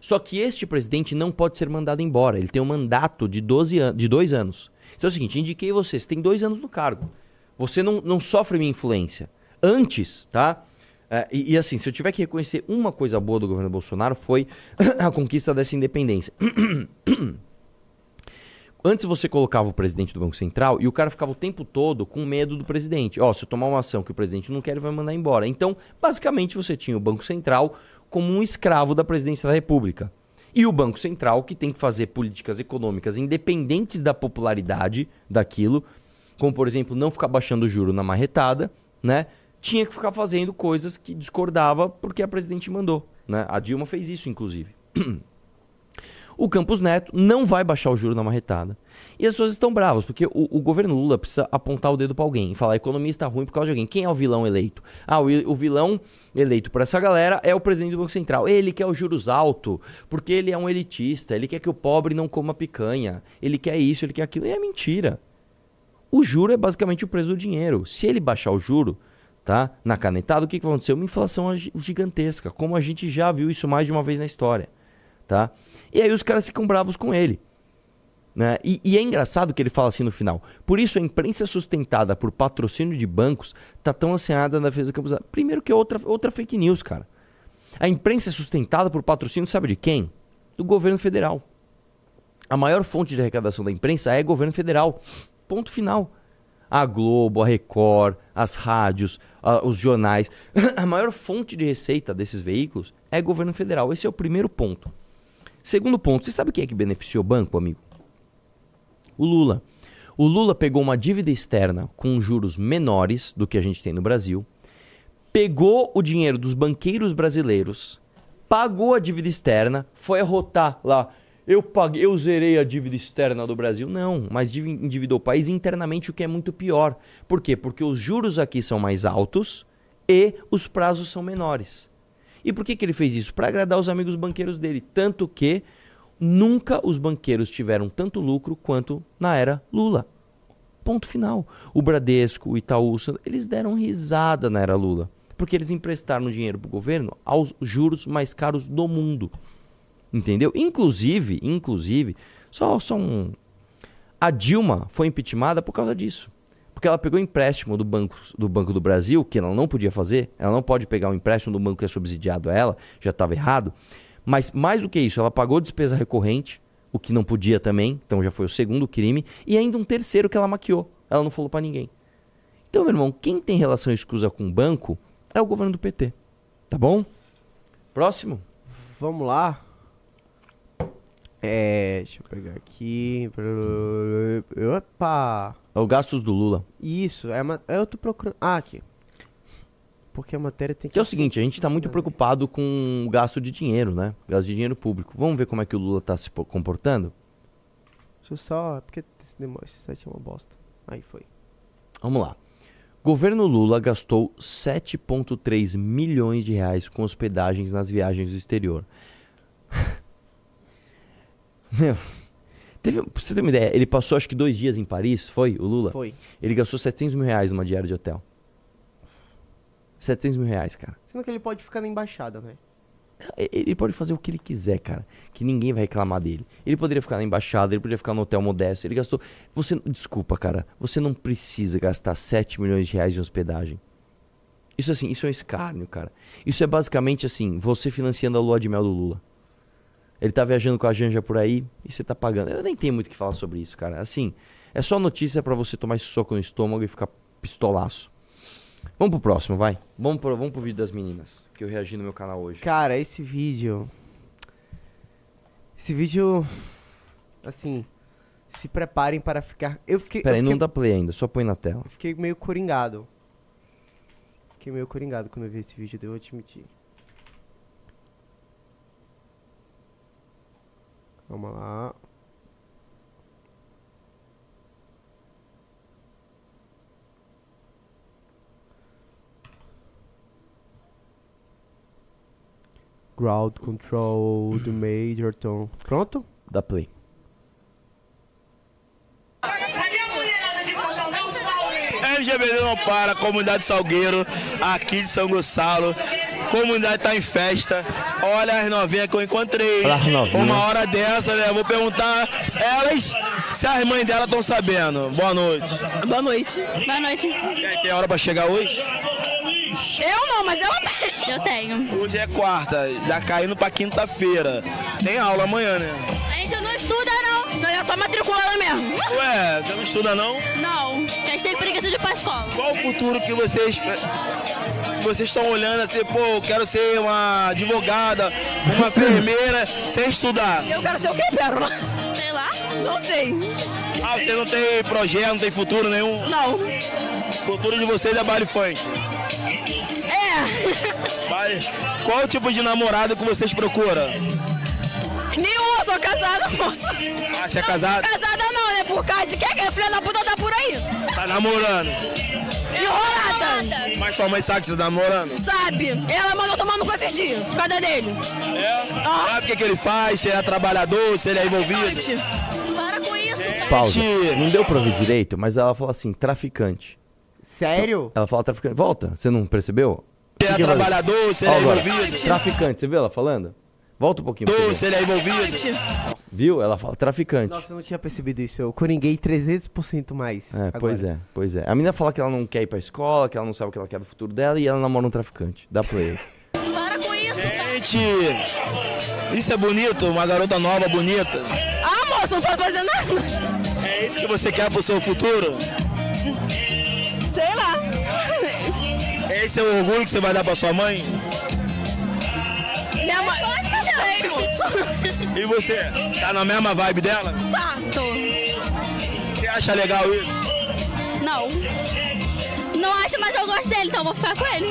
[SPEAKER 2] Só que este presidente não pode ser mandado embora. Ele tem um mandato de, 12 an de dois anos. Então é o seguinte: indiquei você, você tem dois anos no cargo. Você não, não sofre minha influência. Antes, tá? É, e, e assim, se eu tiver que reconhecer uma coisa boa do governo Bolsonaro foi [clears throat] a conquista dessa independência. [clears throat] Antes você colocava o presidente do Banco Central e o cara ficava o tempo todo com medo do presidente. Ó, se eu tomar uma ação que o presidente não quer, ele vai mandar embora. Então, basicamente, você tinha o Banco Central como um escravo da presidência da República. E o Banco Central, que tem que fazer políticas econômicas independentes da popularidade daquilo, como, por exemplo, não ficar baixando o juro na marretada, né? Tinha que ficar fazendo coisas que discordava porque a presidente mandou, né? A Dilma fez isso, inclusive. [clears throat] O Campos Neto não vai baixar o juro na marretada. E as pessoas estão bravas, porque o, o governo Lula precisa apontar o dedo pra alguém e falar: a economia está ruim por causa de alguém. Quem é o vilão eleito? Ah, o, o vilão eleito por essa galera é o presidente do Banco Central. Ele quer os juros altos, porque ele é um elitista, ele quer que o pobre não coma picanha, ele quer isso, ele quer aquilo. E é mentira. O juro é basicamente o preço do dinheiro. Se ele baixar o juro, tá? Na canetada, o que, que acontecer? Uma inflação gigantesca, como a gente já viu isso mais de uma vez na história, tá? E aí os caras ficam bravos com ele. Né? E, e é engraçado que ele fala assim no final. Por isso a imprensa sustentada por patrocínio de bancos tá tão assanhada na defesa Neto. Primeiro que é outra, outra fake news, cara. A imprensa é sustentada por patrocínio, sabe de quem? Do governo federal. A maior fonte de arrecadação da imprensa é governo federal. Ponto final. A Globo, a Record, as rádios, a- os jornais. [clears throat] A maior fonte de receita desses veículos é governo federal. Esse é o primeiro ponto. Segundo ponto, você sabe quem é que beneficiou o banco, amigo? O Lula. O Lula pegou uma dívida externa com juros menores do que a gente tem no Brasil, pegou o dinheiro dos banqueiros brasileiros, pagou a dívida externa, foi arrotar lá. Eu paguei, eu zerei a dívida externa do Brasil. Não, mas divi- endividou o país internamente, o que é muito pior. Por quê? Porque os juros aqui são mais altos e os prazos são menores. E por que, que ele fez isso? Para agradar os amigos banqueiros dele. Tanto que nunca os banqueiros tiveram tanto lucro quanto na era Lula. Ponto final. O Bradesco, o Itaú, eles deram risada na era Lula. Porque eles emprestaram dinheiro para o governo aos juros mais caros do mundo. Entendeu? Inclusive, inclusive, só, só um. A Dilma foi impeachmentada por causa disso. Porque ela pegou empréstimo do banco, do banco do Brasil, que ela não podia fazer. Ela não pode pegar um empréstimo do banco que é subsidiado a ela, já estava errado. Mas mais do que isso, ela pagou despesa recorrente, o que não podia também, então já foi o segundo crime, e ainda um terceiro que ela maquiou. Ela não falou pra ninguém. Então, meu irmão, quem tem relação escusa com o banco é o governo do PT. Tá bom? Próximo.
[SPEAKER 1] Vamos lá. É, deixa eu pegar aqui. Opa!
[SPEAKER 2] É o gastos do Lula.
[SPEAKER 1] Isso, é uma, eu tô procurando. Ah, aqui. Porque a matéria tem que.
[SPEAKER 2] Que é o seguinte, a gente tá muito preocupado com o gasto de dinheiro, né? Gasto de dinheiro público. Vamos ver como é que o Lula tá se po- comportando?
[SPEAKER 1] Deixa eu só. Porque esse, demo- esse site é uma bosta. Aí foi.
[SPEAKER 2] Vamos lá. Governo Lula gastou 7,3 milhões de reais com hospedagens nas viagens do exterior. Meu, Teve, pra você ter uma ideia, ele passou acho que dois dias em Paris, foi, o Lula?
[SPEAKER 1] Foi.
[SPEAKER 2] Ele gastou 700 mil reais numa diária de hotel. 700 mil reais, cara.
[SPEAKER 1] Sendo que ele pode ficar na embaixada, né?
[SPEAKER 2] E- Ele pode fazer o que ele quiser, cara. Que ninguém vai reclamar dele. Ele poderia ficar na embaixada, ele poderia ficar no hotel modesto. Ele gastou. Você. Desculpa, cara. Você não precisa gastar 7 milhões de reais em hospedagem. Isso assim, isso é um escárnio, cara. Isso é basicamente assim, você financiando a lua de mel do Lula. Ele tá viajando com a Janja por aí e você tá pagando. Eu nem tenho muito o que falar sobre isso, cara. Assim, é só notícia pra você tomar esse soco no estômago e ficar pistolaço. Vamos pro próximo, vai. Vamos pro, vamos pro vídeo das meninas, que eu reagi no meu canal hoje.
[SPEAKER 1] Cara, esse vídeo. Esse vídeo. Assim. Se preparem para ficar. Eu fiquei.
[SPEAKER 2] Pera aí,
[SPEAKER 1] eu fiquei,
[SPEAKER 2] não dá play ainda, só põe na tela.
[SPEAKER 1] eu fiquei meio coringado. Fiquei meio coringado quando eu vi esse vídeo, devo admitir. Vamos lá. Ground control do Major Tom. Pronto?
[SPEAKER 2] Dá play.
[SPEAKER 3] LGBT não para, comunidade Salgueiro, aqui de São Gonçalo. Comunidade tá em festa. Olha as novinhas que eu encontrei. Uma hora dessa, né? Vou perguntar elas se as mães dela estão sabendo. Boa noite.
[SPEAKER 4] Boa noite.
[SPEAKER 5] Boa noite.
[SPEAKER 3] Aí, tem hora pra chegar hoje?
[SPEAKER 4] Eu não, mas ela tem.
[SPEAKER 5] Eu tenho.
[SPEAKER 3] Hoje é quarta, já caindo pra quinta-feira. Tem aula amanhã, né?
[SPEAKER 5] A gente não estuda, não.
[SPEAKER 4] Não, é só matriculada mesmo.
[SPEAKER 3] Ué, você não estuda não?
[SPEAKER 5] Não. A gente tem preguiça de ir pra escola.
[SPEAKER 3] Qual o futuro que vocês vocês estão olhando assim, pô, eu quero ser uma advogada, uma enfermeira, sem estudar?
[SPEAKER 4] Eu quero ser o quê, Pérola?
[SPEAKER 5] Sei lá.
[SPEAKER 4] Não sei.
[SPEAKER 3] Ah, você não tem projeto, não tem futuro nenhum?
[SPEAKER 4] Não.
[SPEAKER 3] O futuro de vocês é baile funk.
[SPEAKER 4] É.
[SPEAKER 3] Baile- Qual o tipo de namorado que vocês procuram?
[SPEAKER 4] Nenhuma, sou casada, moça.
[SPEAKER 3] Ah, você é casado?
[SPEAKER 4] Casada não, né? Por causa de quê? Que a filha da puta tá por aí.
[SPEAKER 3] Tá namorando.
[SPEAKER 4] Enrolada.
[SPEAKER 3] Mas sua mãe sabe que você tá namorando?
[SPEAKER 4] Sabe? Ela mandou tomar no cu esses dias, por causa dele.
[SPEAKER 3] É? Sabe o que, que ele faz? Se ele é trabalhador, se ele é envolvido?
[SPEAKER 4] Traficante.
[SPEAKER 5] Para com isso.
[SPEAKER 2] Pausa.
[SPEAKER 3] Gente.
[SPEAKER 2] Não deu pra ouvir direito, mas ela falou assim, traficante.
[SPEAKER 1] Sério?
[SPEAKER 2] Ela fala traficante. Volta, você não percebeu?
[SPEAKER 3] Se ele é trabalhador, se ele é envolvido?
[SPEAKER 2] Traficante, você viu ela falando? Volta um pouquinho.
[SPEAKER 3] Se ele é envolvido?
[SPEAKER 4] Traficante.
[SPEAKER 2] Viu? Ela fala traficante.
[SPEAKER 1] Nossa, eu não tinha percebido isso. Eu coringuei 300% mais.
[SPEAKER 2] É, pois é, pois é. A menina fala que ela não quer ir pra escola, que ela não sabe o que ela quer do futuro dela e ela namora um traficante. Dá play.
[SPEAKER 5] Para com isso.
[SPEAKER 3] Gente, isso é bonito, uma garota nova, bonita.
[SPEAKER 4] Ah, moça, não pode fazer nada.
[SPEAKER 3] É isso que você quer pro seu futuro?
[SPEAKER 4] Sei lá.
[SPEAKER 3] Esse é o orgulho que você vai dar pra sua mãe?
[SPEAKER 4] Minha mãe.
[SPEAKER 3] E você? Tá na mesma vibe dela?
[SPEAKER 4] Tá.
[SPEAKER 5] Tô.
[SPEAKER 3] Você acha legal isso?
[SPEAKER 5] Não. Não acho, mas eu gosto dele, então eu vou ficar com ele.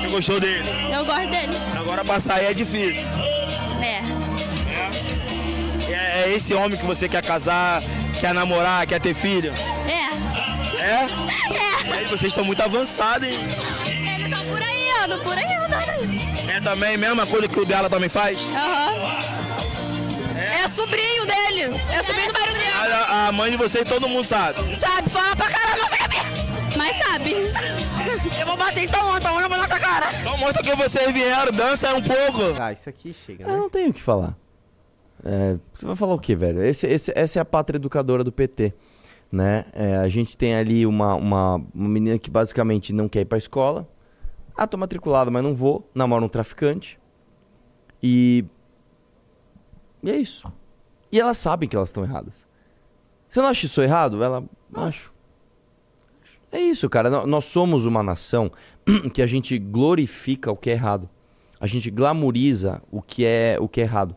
[SPEAKER 3] Você gostou dele?
[SPEAKER 5] Eu gosto dele.
[SPEAKER 3] Agora pra sair é difícil.
[SPEAKER 5] É.
[SPEAKER 3] É, é esse homem que você quer casar, quer namorar, quer ter filho?
[SPEAKER 5] É.
[SPEAKER 3] É?
[SPEAKER 5] É.
[SPEAKER 3] E aí, vocês estão muito avançados, hein?
[SPEAKER 5] Ele tá por aí, ando por aí, andando aí.
[SPEAKER 3] É também a mesma coisa que o dela também faz?
[SPEAKER 5] Aham.
[SPEAKER 4] É sobrinho dele. É sobrinho do marido dele.
[SPEAKER 3] A, a mãe de vocês todo mundo sabe.
[SPEAKER 4] Sabe, fala pra caralho na nossa cabeça.
[SPEAKER 5] Mas sabe.
[SPEAKER 4] Eu vou bater então, então eu vou na tua cara.
[SPEAKER 3] Então mostra que vocês vieram, dança um pouco.
[SPEAKER 1] Ah, isso aqui chega,
[SPEAKER 2] Eu
[SPEAKER 1] né?
[SPEAKER 2] não tenho o que falar. É, você vai falar o que, velho? Esse, esse- essa é a pátria educadora do PT. Né? É, a gente tem ali uma, uma, uma menina que basicamente não quer ir pra escola. Ah, tô matriculada, mas não vou. Namora um traficante. E. E é isso. E elas sabem que elas estão erradas. Você não acha isso errado? Ela. Acho. É isso, cara. Nó- Nós somos uma nação [clears throat] que a gente glorifica o que é errado. A gente glamoriza o que é, o que é errado.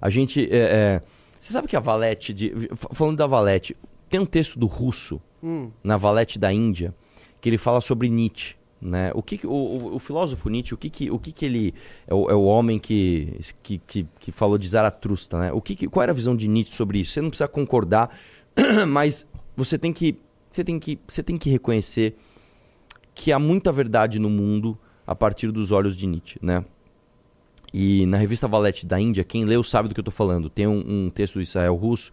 [SPEAKER 2] A gente. é, é, Você sabe que a Valete. De... Falando da Valete, tem um texto do russo
[SPEAKER 1] Hum,
[SPEAKER 2] na Valete da Índia que ele fala sobre Nietzsche. Né? O, que, o, o- o filósofo Nietzsche, o que, que, o que, que ele. É o, é o homem que, que, que, que falou de Zaratrusta. Né? O que, que- qual era a visão de Nietzsche sobre isso? Você não precisa concordar, [clears throat] mas você tem que. Você tem que, você tem que reconhecer que há muita verdade no mundo a partir dos olhos de Nietzsche. Né? E na revista Valete da Índia, quem leu sabe do que eu tô falando. Tem um, um texto do Israel Russo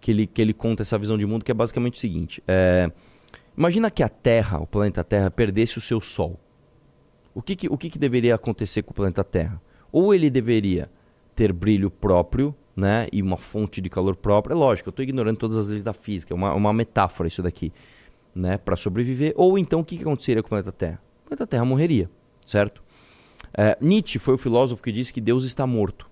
[SPEAKER 2] que ele, que ele conta essa visão de mundo que é basicamente o seguinte. É, imagina que a Terra, o planeta Terra, perdesse o seu Sol. O que, que, o que, que deveria acontecer com o planeta Terra? Ou ele deveria ter brilho próprio, né? E uma fonte de calor própria. É lógico, eu estou ignorando todas as leis da física, é uma, uma metáfora isso daqui, né? Para sobreviver. Ou então o que, que aconteceria com o planeta Terra? O planeta Terra morreria, certo? É, Nietzsche foi o filósofo que disse que Deus está morto.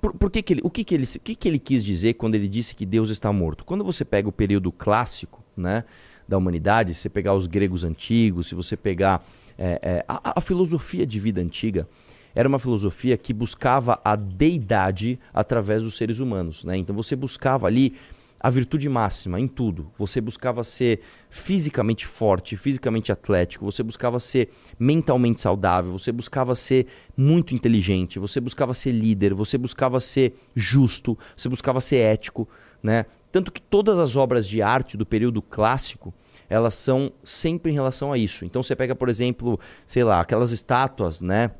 [SPEAKER 2] Por, por que que ele, o que que ele, o que que ele quis dizer quando ele disse que Deus está morto? Quando você pega o período clássico, né? Da humanidade, se você pegar os gregos antigos, se você pegar é, é, a, a filosofia de vida antiga, era uma filosofia que buscava a deidade através dos seres humanos. Né? Então você buscava ali a virtude máxima em tudo. Você buscava ser fisicamente forte, fisicamente atlético, você buscava ser mentalmente saudável, você buscava ser muito inteligente, você buscava ser líder, você buscava ser justo, você buscava ser ético. Né? Tanto que todas as obras de arte do período clássico elas são sempre em relação a isso. Então você pega, por exemplo, sei lá, aquelas estátuas, né?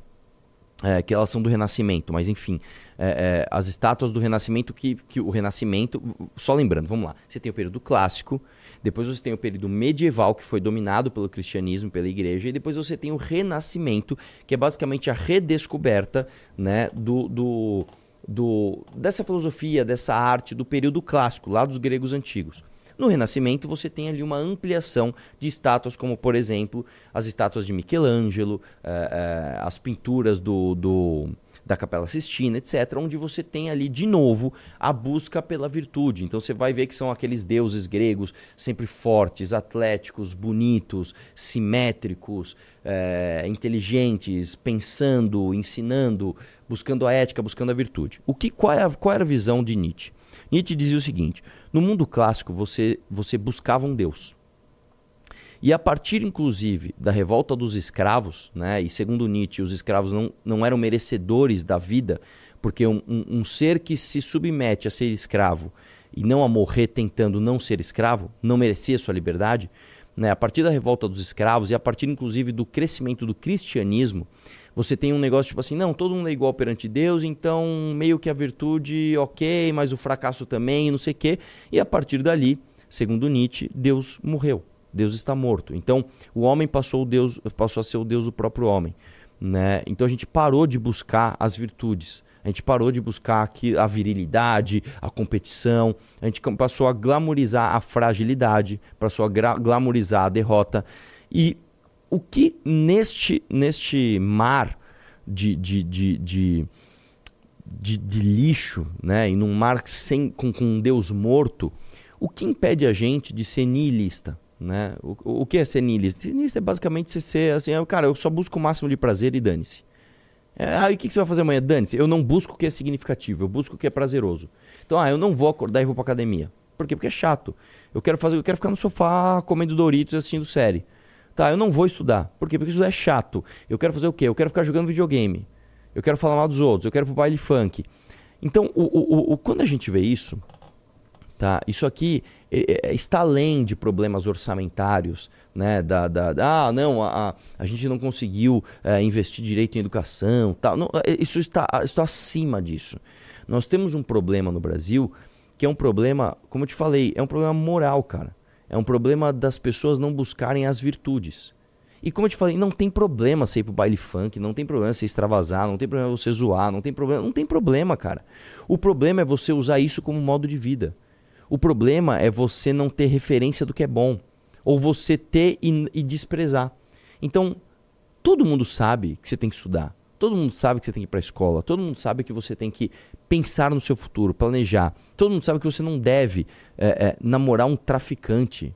[SPEAKER 2] É, que elas são do Renascimento, mas enfim, é, é, as estátuas do Renascimento que, que o Renascimento, só lembrando, vamos lá, você tem o período clássico, depois você tem o período medieval que foi dominado pelo cristianismo, pela igreja, e depois você tem o Renascimento, que é basicamente a redescoberta, né, do, do, do dessa filosofia, dessa arte do período clássico, lá dos gregos antigos. No Renascimento, você tem ali uma ampliação de estátuas, como, por exemplo, as estátuas de Michelangelo, eh, eh, as pinturas do, do, da Capela Sistina, etc., onde você tem ali, de novo, a busca pela virtude. Então, você vai ver que são aqueles deuses gregos sempre fortes, atléticos, bonitos, simétricos, eh, inteligentes, pensando, ensinando, buscando a ética, buscando a virtude. O que, qual, é a, qual era a visão de Nietzsche? Nietzsche dizia o seguinte: no mundo clássico você, você buscava um Deus. E a partir, inclusive, da revolta dos escravos, né, e segundo Nietzsche, os escravos não, não eram merecedores da vida, porque um, um, um ser que se submete a ser escravo e não a morrer tentando não ser escravo, não merecia sua liberdade, né, a partir da revolta dos escravos e a partir, inclusive, do crescimento do cristianismo, você tem um negócio tipo assim, não, todo mundo é igual perante Deus, então meio que a virtude, ok, mas o fracasso também, não sei o quê. E a partir dali, segundo Nietzsche, Deus morreu. Deus está morto. Então, o homem passou, Deus, passou a ser o Deus do próprio homem. Né? Então a gente parou de buscar as virtudes. A gente parou de buscar aqui a virilidade, a competição. A gente passou a glamorizar a fragilidade, passou a glamorizar a derrota. E o que neste, neste mar de, de, de, de, de, de lixo, né? e num mar sem, com, com um Deus morto, o que impede a gente de ser niilista? Né? O, o que é ser niilista? Niilista é basicamente você ser assim, cara, eu só busco o máximo de prazer e dane-se. É, ah, e o que, que você vai fazer amanhã? Dane-se. Eu não busco o que é significativo, eu busco o que é prazeroso. Então, ah, eu não vou acordar e vou pra academia. Por quê? Porque é chato. Eu quero fazer, eu quero ficar no sofá comendo Doritos e assistindo série. Tá, eu não vou estudar. Por quê? Porque isso é chato. Eu quero fazer o quê? Eu quero ficar jogando videogame. Eu quero falar mal dos outros. Eu quero pro baile funk. Então, o, o, o, quando a gente vê isso, tá? Isso aqui é, é, está além de problemas orçamentários, né? Da, da, da ah, não, a, a gente não conseguiu é, investir direito em educação, tal. Não, é, isso está, está acima disso. Nós temos um problema no Brasil que é um problema, como eu te falei, é um problema moral, cara. É um problema das pessoas não buscarem as virtudes. E como eu te falei, não tem problema você ir pro baile funk, não tem problema você extravasar, não tem problema você zoar, não tem problema, não tem problema, cara. O problema é você usar isso como modo de vida. O problema é você não ter referência do que é bom, ou você ter e, e desprezar. Então, todo mundo sabe que você tem que estudar. Todo mundo sabe que você tem que ir para a escola. Todo mundo sabe que você tem que pensar no seu futuro, planejar. Todo mundo sabe que você não deve é, é, namorar um traficante.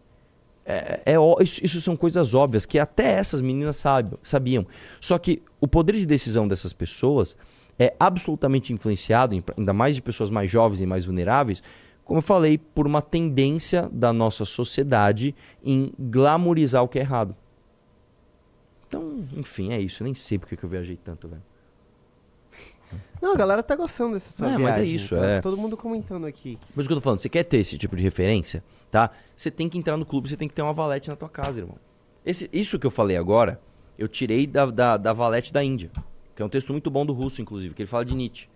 [SPEAKER 2] É, é, isso, isso, são coisas óbvias que até essas meninas sabe, sabiam. Só que o poder de decisão dessas pessoas é absolutamente influenciado, ainda mais de pessoas mais jovens e mais vulneráveis, como eu falei, por uma tendência da nossa sociedade em glamorizar o que é errado. Então, enfim, é isso. Eu nem sei porque que eu viajei tanto, velho.
[SPEAKER 1] Não, a galera tá gostando dessa sua é,
[SPEAKER 2] viagem. Mas é isso,
[SPEAKER 1] tá
[SPEAKER 2] é.
[SPEAKER 1] Todo mundo comentando aqui.
[SPEAKER 2] Mas o que eu tô falando, você quer ter esse tipo de referência, tá? Você tem que entrar no clube, você tem que ter uma valete na tua casa, irmão. Esse, isso que eu falei agora, eu tirei da, da, da valete da Índia. que é um texto muito bom do Russo, inclusive, que ele fala de Nietzsche.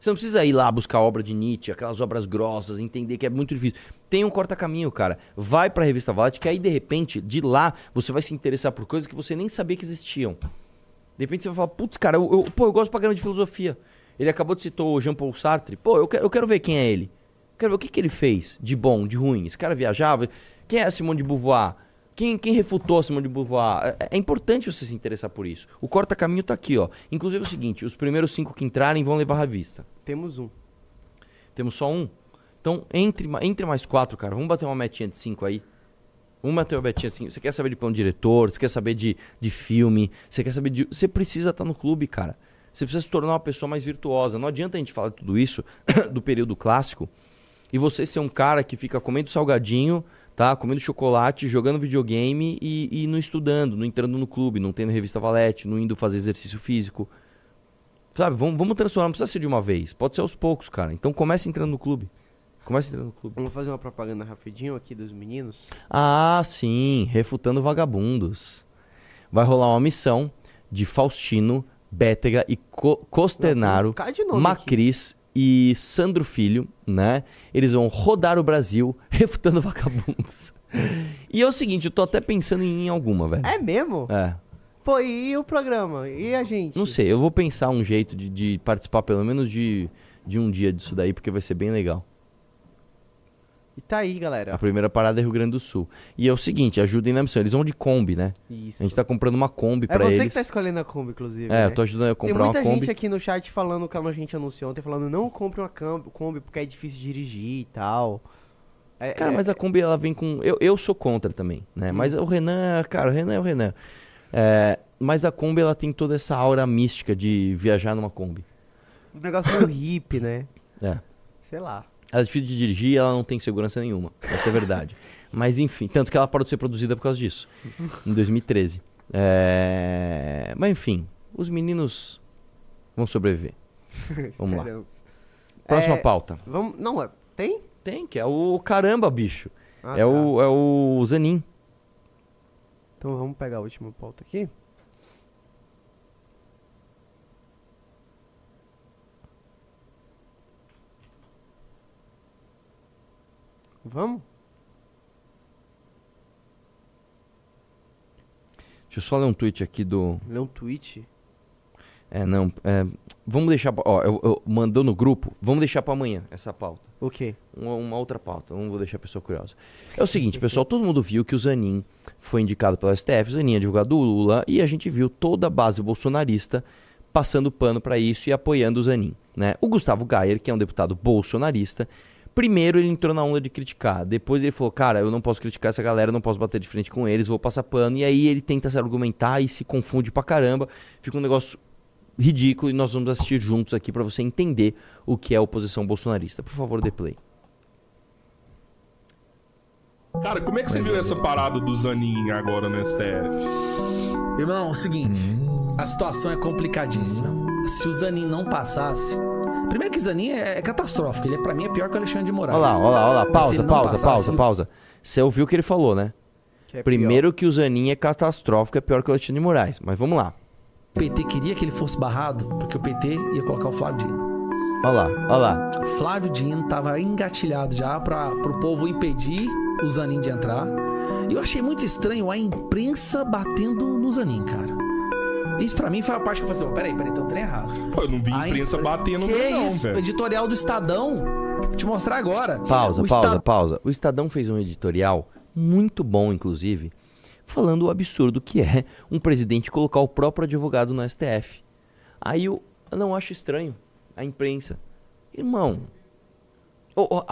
[SPEAKER 2] Você não precisa ir lá buscar a obra de Nietzsche, aquelas obras grossas, entender que é muito difícil. Tem um corta-caminho, cara. Vai pra revista Valete, que aí, de repente, de lá, você vai se interessar por coisas que você nem sabia que existiam. De repente você vai falar, putz, cara, eu, eu- pô, eu gosto pra caramba de filosofia. Ele acabou de citar o Jean-Paul Sartre. Pô, eu quero, eu quero ver quem é ele. Quero ver o que, que ele fez de bom, de ruim. Esse cara viajava. Quem é Simone de Beauvoir? Quem, quem refutou a Simone de Beauvoir? É, é importante você se interessar por isso. O corta-caminho tá aqui, ó. Inclusive é o seguinte, os primeiros cinco que entrarem vão levar a revista.
[SPEAKER 1] Temos um.
[SPEAKER 2] Temos só um. Então, entre, entre mais quatro, cara, vamos bater uma metinha de cinco aí. Vamos bater uma metinha assim. Você quer saber de plano diretor, você quer saber de, de filme, você quer saber de. Você precisa estar no clube, cara. Você precisa se tornar uma pessoa mais virtuosa. Não adianta a gente falar tudo isso [coughs] do período clássico e você ser um cara que fica comendo salgadinho, tá? Comendo chocolate, jogando videogame e, e não estudando, não entrando no clube, não tendo revista Valete, não indo fazer exercício físico. Sabe, vamos, vamos transformar, não precisa ser de uma vez, pode ser aos poucos, cara. Então comece entrando no clube. Comece entrando no clube.
[SPEAKER 1] Vamos fazer uma propaganda rapidinho aqui dos meninos.
[SPEAKER 2] Ah, sim, refutando vagabundos. Vai rolar uma missão de Faustino, Bétega e Co Costenaro,
[SPEAKER 1] Não,
[SPEAKER 2] Macris e Sandro Filho, né? Eles vão rodar o Brasil [laughs] refutando vagabundos. E é o seguinte, eu tô até pensando em, em alguma, velho.
[SPEAKER 1] É mesmo?
[SPEAKER 2] É.
[SPEAKER 1] Pô, e o programa? E a gente?
[SPEAKER 2] Não sei, eu vou pensar um jeito de, de participar pelo menos de, de um dia disso daí, porque vai ser bem legal.
[SPEAKER 1] E tá aí, galera.
[SPEAKER 2] A primeira parada é Rio Grande do Sul. E é o seguinte, ajudem na missão. Eles vão de Kombi, né?
[SPEAKER 1] Isso.
[SPEAKER 2] A gente tá comprando uma Kombi
[SPEAKER 1] É
[SPEAKER 2] pra
[SPEAKER 1] você
[SPEAKER 2] eles.
[SPEAKER 1] que tá escolhendo a Kombi, inclusive.
[SPEAKER 2] É,
[SPEAKER 1] né?
[SPEAKER 2] eu tô ajudando a
[SPEAKER 1] Tem
[SPEAKER 2] comprar
[SPEAKER 1] muita
[SPEAKER 2] uma Kombi.
[SPEAKER 1] gente aqui no chat falando, como a gente anunciou ontem, falando não compre uma Kombi, porque é difícil de dirigir e tal. É-
[SPEAKER 2] Cara,
[SPEAKER 1] é-
[SPEAKER 2] mas a Kombi ela vem com. Eu, eu sou contra também, né?
[SPEAKER 1] Hum.
[SPEAKER 2] Mas o Renan, cara, o Renan é o Renan. É, mas a Kombi ela tem toda essa aura mística de viajar numa Kombi.
[SPEAKER 1] um negócio meio [laughs] hippie, né?
[SPEAKER 2] É.
[SPEAKER 1] Sei lá.
[SPEAKER 2] Ela é difícil de dirigir e ela não tem segurança nenhuma. Essa é a verdade. [laughs] Mas enfim, tanto que ela parou de ser produzida por causa disso. Em 2013. É... Mas enfim, os meninos vão sobreviver. [laughs] Vamos lá. Próxima
[SPEAKER 1] É,
[SPEAKER 2] pauta.
[SPEAKER 1] Vamos. Não, é- tem?
[SPEAKER 2] Tem, que é o caramba, bicho.
[SPEAKER 1] Ah,
[SPEAKER 2] é,
[SPEAKER 1] tá.
[SPEAKER 2] o, é o Zanin.
[SPEAKER 1] Então vamos pegar a última pauta aqui. Vamos?
[SPEAKER 2] Deixa eu só ler um tweet aqui do.
[SPEAKER 1] Ler um tweet.
[SPEAKER 2] É, não. é, vamos deixar. Ó, eu, eu mandou no grupo. Vamos deixar pra amanhã essa pauta.
[SPEAKER 1] O quê?
[SPEAKER 2] Uma, uma outra pauta. Não vou deixar a pessoa curiosa. É o seguinte, pessoal. Todo mundo viu que o Zanin foi indicado pela STF. O Zanin é advogado do Lula. E a gente viu toda a base bolsonarista passando pano pra isso e apoiando o Zanin. Né? O Gustavo Gayer, que é um deputado bolsonarista. Primeiro ele entrou na onda de criticar. Depois ele falou, cara, eu não posso criticar essa galera, eu não posso bater de frente com eles, vou passar pano. E aí ele tenta se argumentar e se confunde pra caramba. Fica um negócio ridículo e nós vamos assistir juntos aqui pra você entender o que é a oposição bolsonarista. Por favor, dê play.
[SPEAKER 6] Cara, como é que você viu essa parada do Zanin agora no STF?
[SPEAKER 7] Irmão, é o seguinte, a situação é complicadíssima. Se o Zanin não passasse. Primeiro que Zanin é, é catastrófico, ele é, pra mim é pior que o Alexandre de Moraes.
[SPEAKER 2] Olha lá, olha lá, olha lá. Pausa,
[SPEAKER 7] não
[SPEAKER 2] pausa,
[SPEAKER 7] passasse,
[SPEAKER 2] pausa, pausa. Você ouviu o que ele falou, né?
[SPEAKER 1] Que é
[SPEAKER 2] Primeiro que o Zanin é catastrófico, é pior que o Alexandre de Moraes. Mas vamos lá.
[SPEAKER 7] O PT queria que ele fosse barrado, porque o PT ia colocar o Flávio Dino.
[SPEAKER 2] Olha lá, olha lá.
[SPEAKER 7] O Flávio Dino tava engatilhado já para pro povo impedir o Zanin de entrar. E eu achei muito estranho a imprensa batendo no Zanin, cara. Isso pra mim foi a parte que eu falei assim, "Ô, peraí, peraí, tem um trem errado.
[SPEAKER 6] Pô, eu não vi
[SPEAKER 7] A
[SPEAKER 6] imprensa
[SPEAKER 7] impre-
[SPEAKER 6] batendo
[SPEAKER 7] Que
[SPEAKER 6] não,
[SPEAKER 7] isso?
[SPEAKER 6] velho.
[SPEAKER 7] Editorial do Estadão. Vou te mostrar agora.
[SPEAKER 2] Pausa,
[SPEAKER 7] O
[SPEAKER 2] pausa,
[SPEAKER 7] Esta-
[SPEAKER 2] pausa. O Estadão fez um editorial muito bom, inclusive, falando o absurdo que é um presidente colocar o próprio advogado no STF. Aí eu não acho estranho a imprensa. Irmão,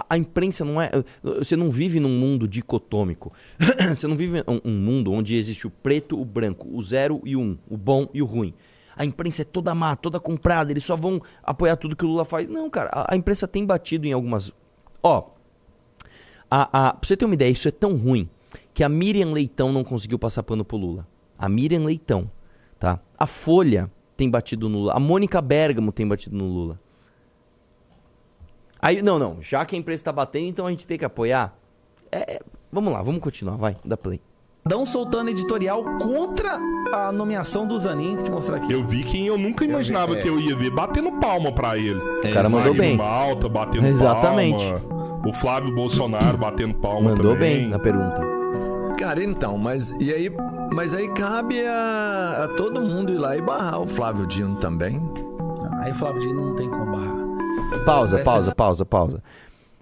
[SPEAKER 2] a- imprensa não é. Você não vive num mundo dicotômico. [clears throat] você não vive um, mundo onde existe o preto, o branco, o zero e o um, o bom e o ruim. A imprensa é toda má, toda comprada, eles só vão apoiar tudo que o Lula faz. Não, cara, a imprensa tem batido em algumas. Ó, a, a, pra você ter uma ideia, isso é tão ruim que a Miriam Leitão não conseguiu passar pano pro Lula. A Miriam Leitão, tá? A Folha tem batido no Lula. A Mônica Bergamo tem batido no Lula. Aí, não, não. Já que a imprensa tá batendo, então a gente tem que apoiar. É, é, vamos lá, vamos continuar, vai, dá play.
[SPEAKER 7] Estão soltando editorial contra a nomeação do Zanin, que te mostrar aqui.
[SPEAKER 6] Eu vi quem eu nunca imaginava
[SPEAKER 8] é.
[SPEAKER 6] que eu ia ver batendo palma pra ele.
[SPEAKER 2] O cara mandou bem.
[SPEAKER 6] Malta batendo
[SPEAKER 2] Exatamente.
[SPEAKER 6] palma. O Flávio Bolsonaro batendo palma
[SPEAKER 2] Mandou
[SPEAKER 6] também.
[SPEAKER 2] bem na pergunta.
[SPEAKER 8] Cara, então, mas e aí, mas aí cabe a, a todo mundo ir lá e barrar o Flávio Dino também.
[SPEAKER 7] Aí o Flávio Dino não tem como barrar.
[SPEAKER 2] Pausa,
[SPEAKER 7] Parece
[SPEAKER 2] pausa, pausa, pausa.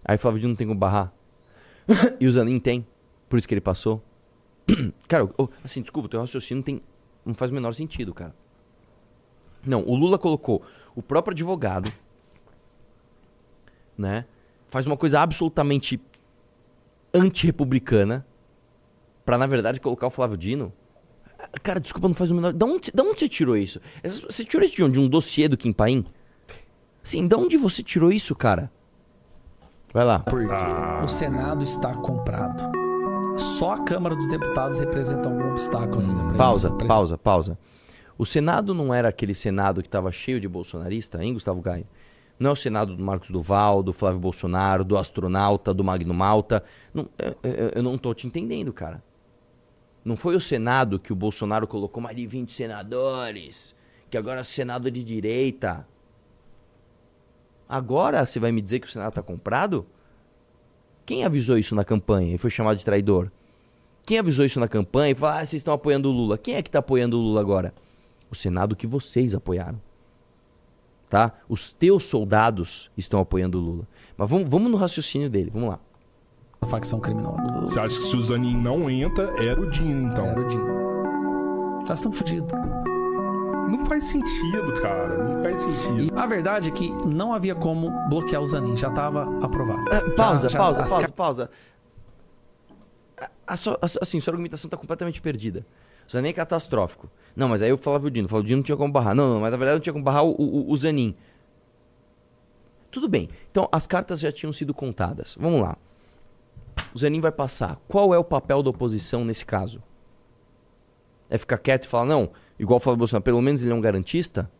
[SPEAKER 2] Aí o Flávio Dino não tem como barrar. e o Zanin tem. Por isso que ele passou. [clears throat] cara, o- assim, desculpa, teu raciocínio tem, não faz o menor sentido, cara. Não, o Lula colocou o próprio advogado, né? Faz uma coisa absolutamente antirrepublicana pra, na verdade, colocar o Flávio Dino. Cara, desculpa, não faz o menor... Da onde, da onde você tirou isso? Você tirou isso de onde? De um dossiê do Kim Paim? Sim, da onde você tirou isso, cara? Vai lá.
[SPEAKER 8] Porque
[SPEAKER 7] O Senado está comprado. Só a Câmara dos Deputados representa algum obstáculo ainda. pra
[SPEAKER 2] Pausa,
[SPEAKER 7] esse- pra esse-
[SPEAKER 2] pausa, pausa. O Senado não era aquele Senado que estava cheio de bolsonarista, hein, Gustavo Gaia? Não é o Senado do Marcos Duval, do Flávio Bolsonaro, do astronauta, do Magno Malta. Não, eu, eu- eu não tô te entendendo, cara. Não foi o Senado que o Bolsonaro colocou mais de 20 senadores, que agora é o Senado de direita. Agora você vai me dizer que o Senado tá comprado? Quem avisou isso na campanha e foi chamado de traidor? Quem avisou isso na campanha e falou: ah, vocês estão apoiando o Lula? Quem é que está apoiando o Lula agora? O Senado que vocês apoiaram. Tá? Os teus soldados estão apoiando o Lula. Mas vamos, vamos no raciocínio dele, vamos lá.
[SPEAKER 7] A facção criminosa.
[SPEAKER 6] Você acha que se o Zanin não entra, era o Dino, então?
[SPEAKER 7] Era o Dino. Já estão fodidos.
[SPEAKER 6] Não faz sentido, cara. Não faz sentido.
[SPEAKER 7] E a verdade é que não havia como bloquear o Zanin, já estava aprovado.
[SPEAKER 2] Ah, pausa,
[SPEAKER 7] Já- já-
[SPEAKER 2] pausa,
[SPEAKER 7] as
[SPEAKER 2] pausa, pausa. A- a sua- a- assim, sua argumentação está completamente perdida. O Zanin é catastrófico. Não, mas aí eu falava o Dino. Eu falava, o Dino não tinha como barrar. Não, não, mas na verdade não tinha como barrar o, o, o Zanin. Tudo bem. Então, as cartas já tinham sido contadas. Vamos lá. O Zanin vai passar. Qual é o papel da oposição nesse caso? É ficar quieto e falar, não, igual o Bolsonaro, pelo menos ele é um garantista?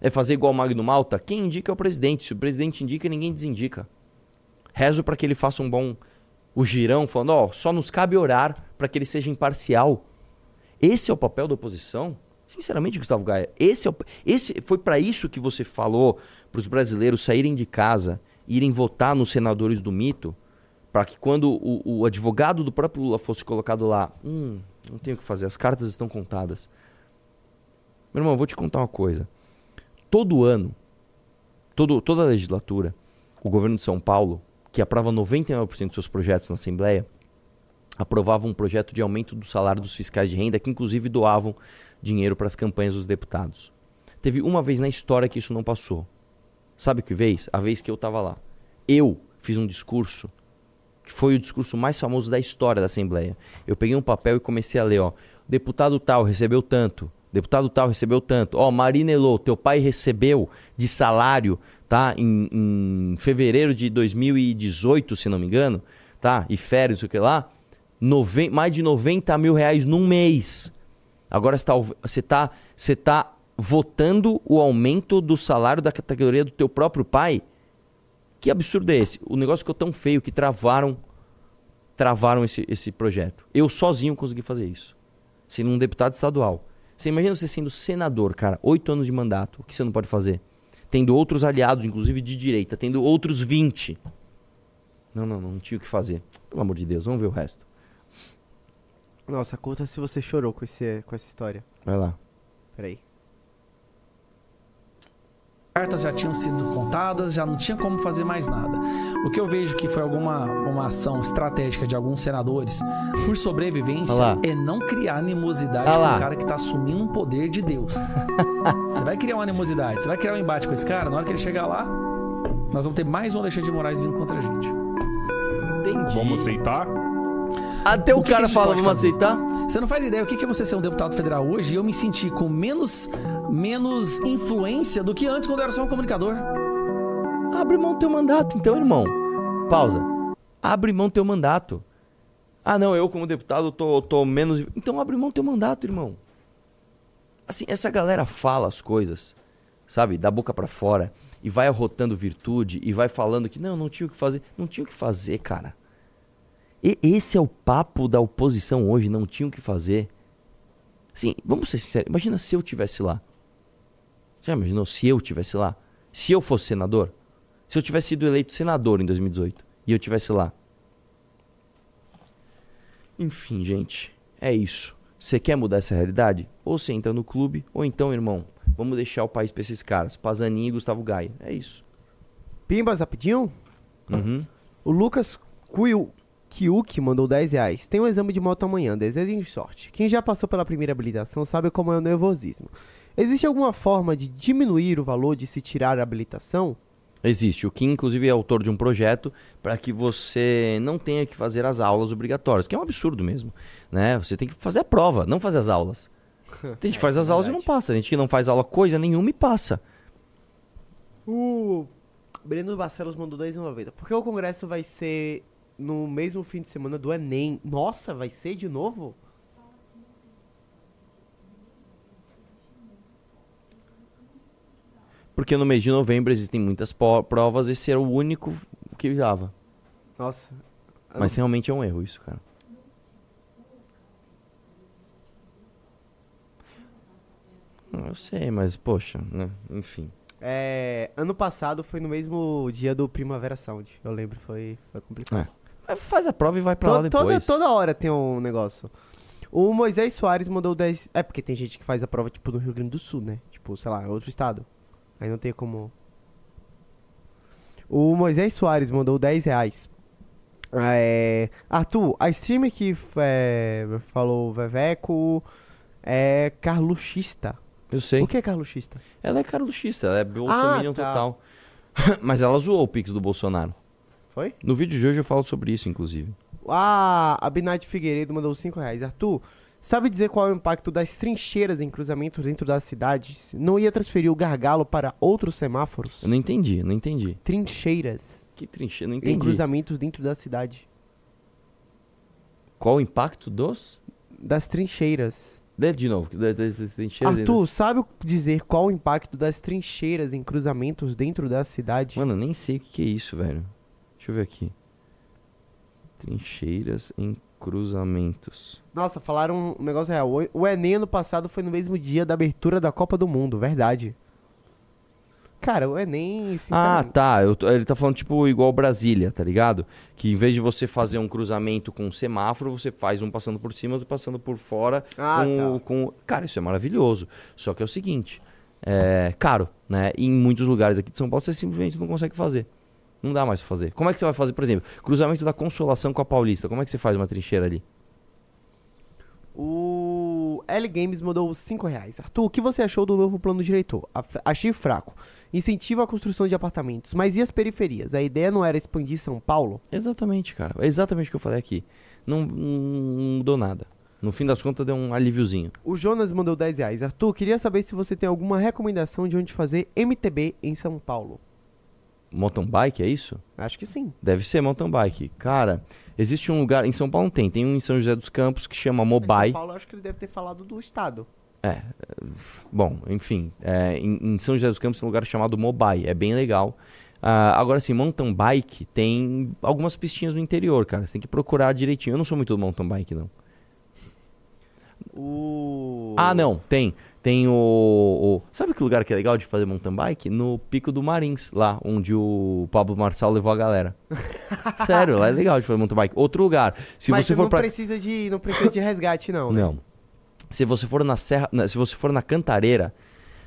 [SPEAKER 2] É fazer igual o Magno Malta? Quem indica é o presidente. Se o presidente indica, ninguém desindica. Rezo para que ele faça um bom. O girão, falando, ó, só nos cabe orar para que ele seja imparcial. Esse é o papel da oposição? Sinceramente, Gustavo Gaia, esse, é o- esse foi para isso que você falou para os brasileiros saírem de casa, irem votar nos senadores do mito, para que quando o, o advogado do próprio Lula fosse colocado lá, hum, não tenho o que fazer, as cartas estão contadas. Meu irmão, eu vou te contar uma coisa. Todo ano, todo, toda a legislatura, o governo de São Paulo, que aprova 99% dos seus projetos na Assembleia, aprovava um projeto de aumento do salário dos fiscais de renda, que inclusive doavam dinheiro para as campanhas dos deputados. Teve uma vez na história que isso não passou. Sabe que vez? A vez que eu estava lá. Eu fiz um discurso que foi o discurso mais famoso da história da Assembleia. Eu peguei um papel e comecei a ler, ó. Deputado tal recebeu tanto. Deputado tal recebeu tanto. Ó, Marina Elô, teu pai recebeu de salário, tá? Em, em fevereiro de 2018, se não me engano, tá? E férias, o que lá. Noven mais de 90 mil reais num mês. Agora você tá, você tá, você tá votando o aumento do salário da categoria do teu próprio pai? Que absurdo é esse? O negócio ficou tão feio que travaram travaram esse, esse projeto. Eu sozinho consegui fazer isso. Sendo um deputado estadual. Você imagina você sendo senador, cara, oito anos de mandato. O que você não pode fazer? Tendo outros aliados, inclusive de direita, tendo outros 20. Não, não, não, não tinha o que fazer. Pelo amor de Deus, vamos ver o resto.
[SPEAKER 1] Nossa, conta se você chorou com, esse, com essa história.
[SPEAKER 2] Vai lá.
[SPEAKER 1] Peraí.
[SPEAKER 7] Cartas já tinham sido contadas, já não tinha como fazer mais nada. O que eu vejo que foi alguma uma ação estratégica de alguns senadores por sobrevivência
[SPEAKER 2] Olha lá.
[SPEAKER 7] é não criar animosidade
[SPEAKER 2] Olha
[SPEAKER 7] com o cara que tá assumindo um poder de Deus. [laughs] você vai criar uma animosidade, você vai criar um embate com esse cara, na hora que ele chegar lá, nós vamos ter mais um Alexandre de Moraes vindo contra a gente.
[SPEAKER 2] Entendi.
[SPEAKER 6] Vamos aceitar?
[SPEAKER 2] Até o,
[SPEAKER 7] O que que
[SPEAKER 2] cara
[SPEAKER 7] gente
[SPEAKER 2] fala, vamos
[SPEAKER 7] fazer?
[SPEAKER 2] aceitar?
[SPEAKER 7] Você não faz ideia o que é você ser um deputado federal hoje e eu me sentir com menos, menos influência do que antes quando eu era só um comunicador.
[SPEAKER 2] Abre mão do teu mandato, então, irmão. Pausa. Abre mão do teu mandato. Ah, não, eu como deputado tô, tô menos. Então abre mão do teu mandato, irmão. Assim, essa galera fala as coisas, sabe, da boca pra fora, e vai arrotando virtude, e vai falando que não, não tinha o que fazer. Não tinha o que fazer, cara. E esse é o papo da oposição hoje, não tinha o que fazer. Sim, vamos ser sinceros. Imagina se eu tivesse lá. Já imaginou se eu tivesse lá? Se eu fosse senador? Se eu tivesse sido eleito senador em 2018 e eu tivesse lá. Enfim, gente, é isso. Você quer mudar essa realidade? Ou você entra no clube, ou então, irmão, vamos deixar o país pra esses caras. Pazaninho e Gustavo Gaia. É isso.
[SPEAKER 1] Pimbas rapidinho?
[SPEAKER 2] Uhum.
[SPEAKER 1] O Lucas Kuyu Kiuk mandou 10 reais. Tem um exame de moto amanhã, desejem sorte. Quem já passou pela primeira habilitação sabe como é o nervosismo. Existe alguma forma de diminuir o valor de se tirar a habilitação?
[SPEAKER 2] Existe. O Kim, inclusive, é autor de um projeto para que você não tenha que fazer as aulas obrigatórias, que é um absurdo mesmo. Né? Você tem que fazer a prova, não fazer as aulas. Tem gente que [laughs] faz as aulas e não passa. Tem gente que não faz aula coisa nenhuma e passa.
[SPEAKER 1] O Breno Barcelos mandou 10,90. Porque o congresso vai ser no mesmo fim de semana do Enem. Nossa, vai ser de novo?
[SPEAKER 2] Porque no mês de novembro existem muitas provas, esse era o único que dava.
[SPEAKER 1] Nossa.
[SPEAKER 2] Mas realmente é um erro isso, cara. Eu sei, mas poxa, né? Enfim.
[SPEAKER 1] É, ano passado foi no mesmo dia do Primavera Sound. Eu lembro, foi, foi complicado.
[SPEAKER 2] É. Faz a prova e vai pra lá
[SPEAKER 1] To- toda,
[SPEAKER 2] depois.
[SPEAKER 1] toda hora tem um negócio. O Moisés Soares mandou 10. É porque tem gente que faz a prova, tipo, no Rio Grande do Sul, né? Tipo, sei lá, outro estado. Aí não tem como. O Moisés Soares mandou 10 reais. É... Arthur, a streamer que é, falou Veveco é carluxista.
[SPEAKER 2] Eu sei.
[SPEAKER 1] O que é carluxista?
[SPEAKER 2] Ela é carluxista, ela é bolsominion
[SPEAKER 1] tá.
[SPEAKER 2] total. [laughs] Mas ela zoou o Pix do Bolsonaro.
[SPEAKER 1] Foi?
[SPEAKER 2] No vídeo de hoje eu falo sobre isso, inclusive.
[SPEAKER 1] Ah, a Binite Figueiredo mandou 5 reais. Arthur, sabe dizer qual é o impacto das trincheiras em cruzamentos dentro das cidades? Não ia transferir o gargalo para outros semáforos?
[SPEAKER 2] Eu não entendi, não entendi.
[SPEAKER 1] Trincheiras
[SPEAKER 2] Que trincheira, não
[SPEAKER 1] em
[SPEAKER 2] entendi.
[SPEAKER 1] cruzamentos dentro da cidade.
[SPEAKER 2] Qual o impacto dos?
[SPEAKER 1] Das trincheiras.
[SPEAKER 2] Dê de novo. das- das- das trincheiras
[SPEAKER 1] Arthur, sabe dizer qual o impacto das trincheiras em cruzamentos dentro da cidade?
[SPEAKER 2] Mano, eu nem sei o que é isso, velho. Deixa eu ver aqui. Trincheiras em cruzamentos.
[SPEAKER 1] Nossa, falaram um negócio real. O- Enem ano passado foi no mesmo dia da abertura da Copa do Mundo, verdade. Cara, o Enem,
[SPEAKER 2] Ah, tá. Eu ele tá falando tipo igual Brasília, tá ligado? Que em vez de você fazer um cruzamento com um semáforo, você faz um passando por cima, outro passando por fora.
[SPEAKER 1] Ah,
[SPEAKER 2] com,
[SPEAKER 1] tá.
[SPEAKER 2] com... Cara, isso é maravilhoso. Só que é o seguinte: é caro, né? E em muitos lugares aqui de São Paulo você simplesmente não consegue fazer. Não dá mais pra fazer. Como é que você vai fazer, por exemplo, cruzamento da Consolação com a Paulista? Como é que você faz uma trincheira ali?
[SPEAKER 1] O L Games mandou 5 reais. Arthur, o que você achou do novo plano diretor? Achei fraco. Incentiva a construção de apartamentos. Mas e as periferias? A ideia não era expandir São Paulo?
[SPEAKER 2] Exatamente, cara. É exatamente o que eu falei aqui. Não, não mudou nada. No fim das contas, deu um alíviozinho.
[SPEAKER 1] O Jonas mandou 10 reais. Arthur, queria saber se você tem alguma recomendação de onde fazer MTB em São Paulo.
[SPEAKER 2] Mountain bike, é isso?
[SPEAKER 1] Acho que sim.
[SPEAKER 2] Deve ser mountain bike. Cara, existe um lugar. Em São Paulo não tem. Tem um em São José dos Campos que chama Mobai.
[SPEAKER 1] São Paulo, acho que ele deve ter falado do estado.
[SPEAKER 2] É. Bom, enfim. é, em, em São José dos Campos tem um lugar chamado Mobai. É bem legal. Ah, agora, assim, mountain bike tem algumas pistinhas no interior, cara. Você tem que procurar direitinho. Eu não sou muito do mountain bike, não.
[SPEAKER 1] O...
[SPEAKER 2] Ah, não. Tem. Tem o, o- Sabe que lugar que é legal de fazer mountain bike? No Pico do Marins, lá onde o Pablo Marçal levou a galera. [laughs] Sério, lá é legal de fazer mountain bike. Outro lugar. Se
[SPEAKER 1] Mas
[SPEAKER 2] você for
[SPEAKER 1] não
[SPEAKER 2] pra.
[SPEAKER 1] precisa de não precisa de resgate não, né?
[SPEAKER 2] Não. Se você for na Serra, se você for na Cantareira,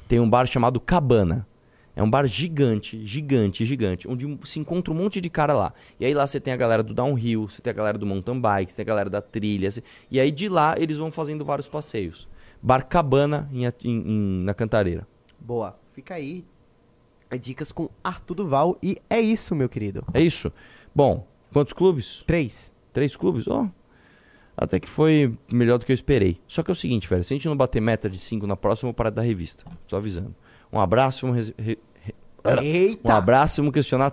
[SPEAKER 2] tem um bar chamado Cabana. É um bar gigante, gigante, gigante, onde se encontra um monte de cara lá. E aí lá você tem a galera do downhill, você tem a galera do mountain bike, você tem a galera da trilha. você- E aí de lá eles vão fazendo vários passeios. Bar Cabana em, em- na Cantareira.
[SPEAKER 1] Boa. Fica aí. Dicas com Arthur Duval e é isso, meu querido.
[SPEAKER 2] É isso. Bom, quantos clubes?
[SPEAKER 1] Três.
[SPEAKER 2] Três clubes? Ó. Até que foi melhor do que eu esperei. Só que é o seguinte, velho. Se a gente não bater meta de cinco na próxima, eu vou parar da revista. Tô avisando. Um abraço, vamos. re- re- Um
[SPEAKER 1] Eita!
[SPEAKER 2] abraço, vamos questionar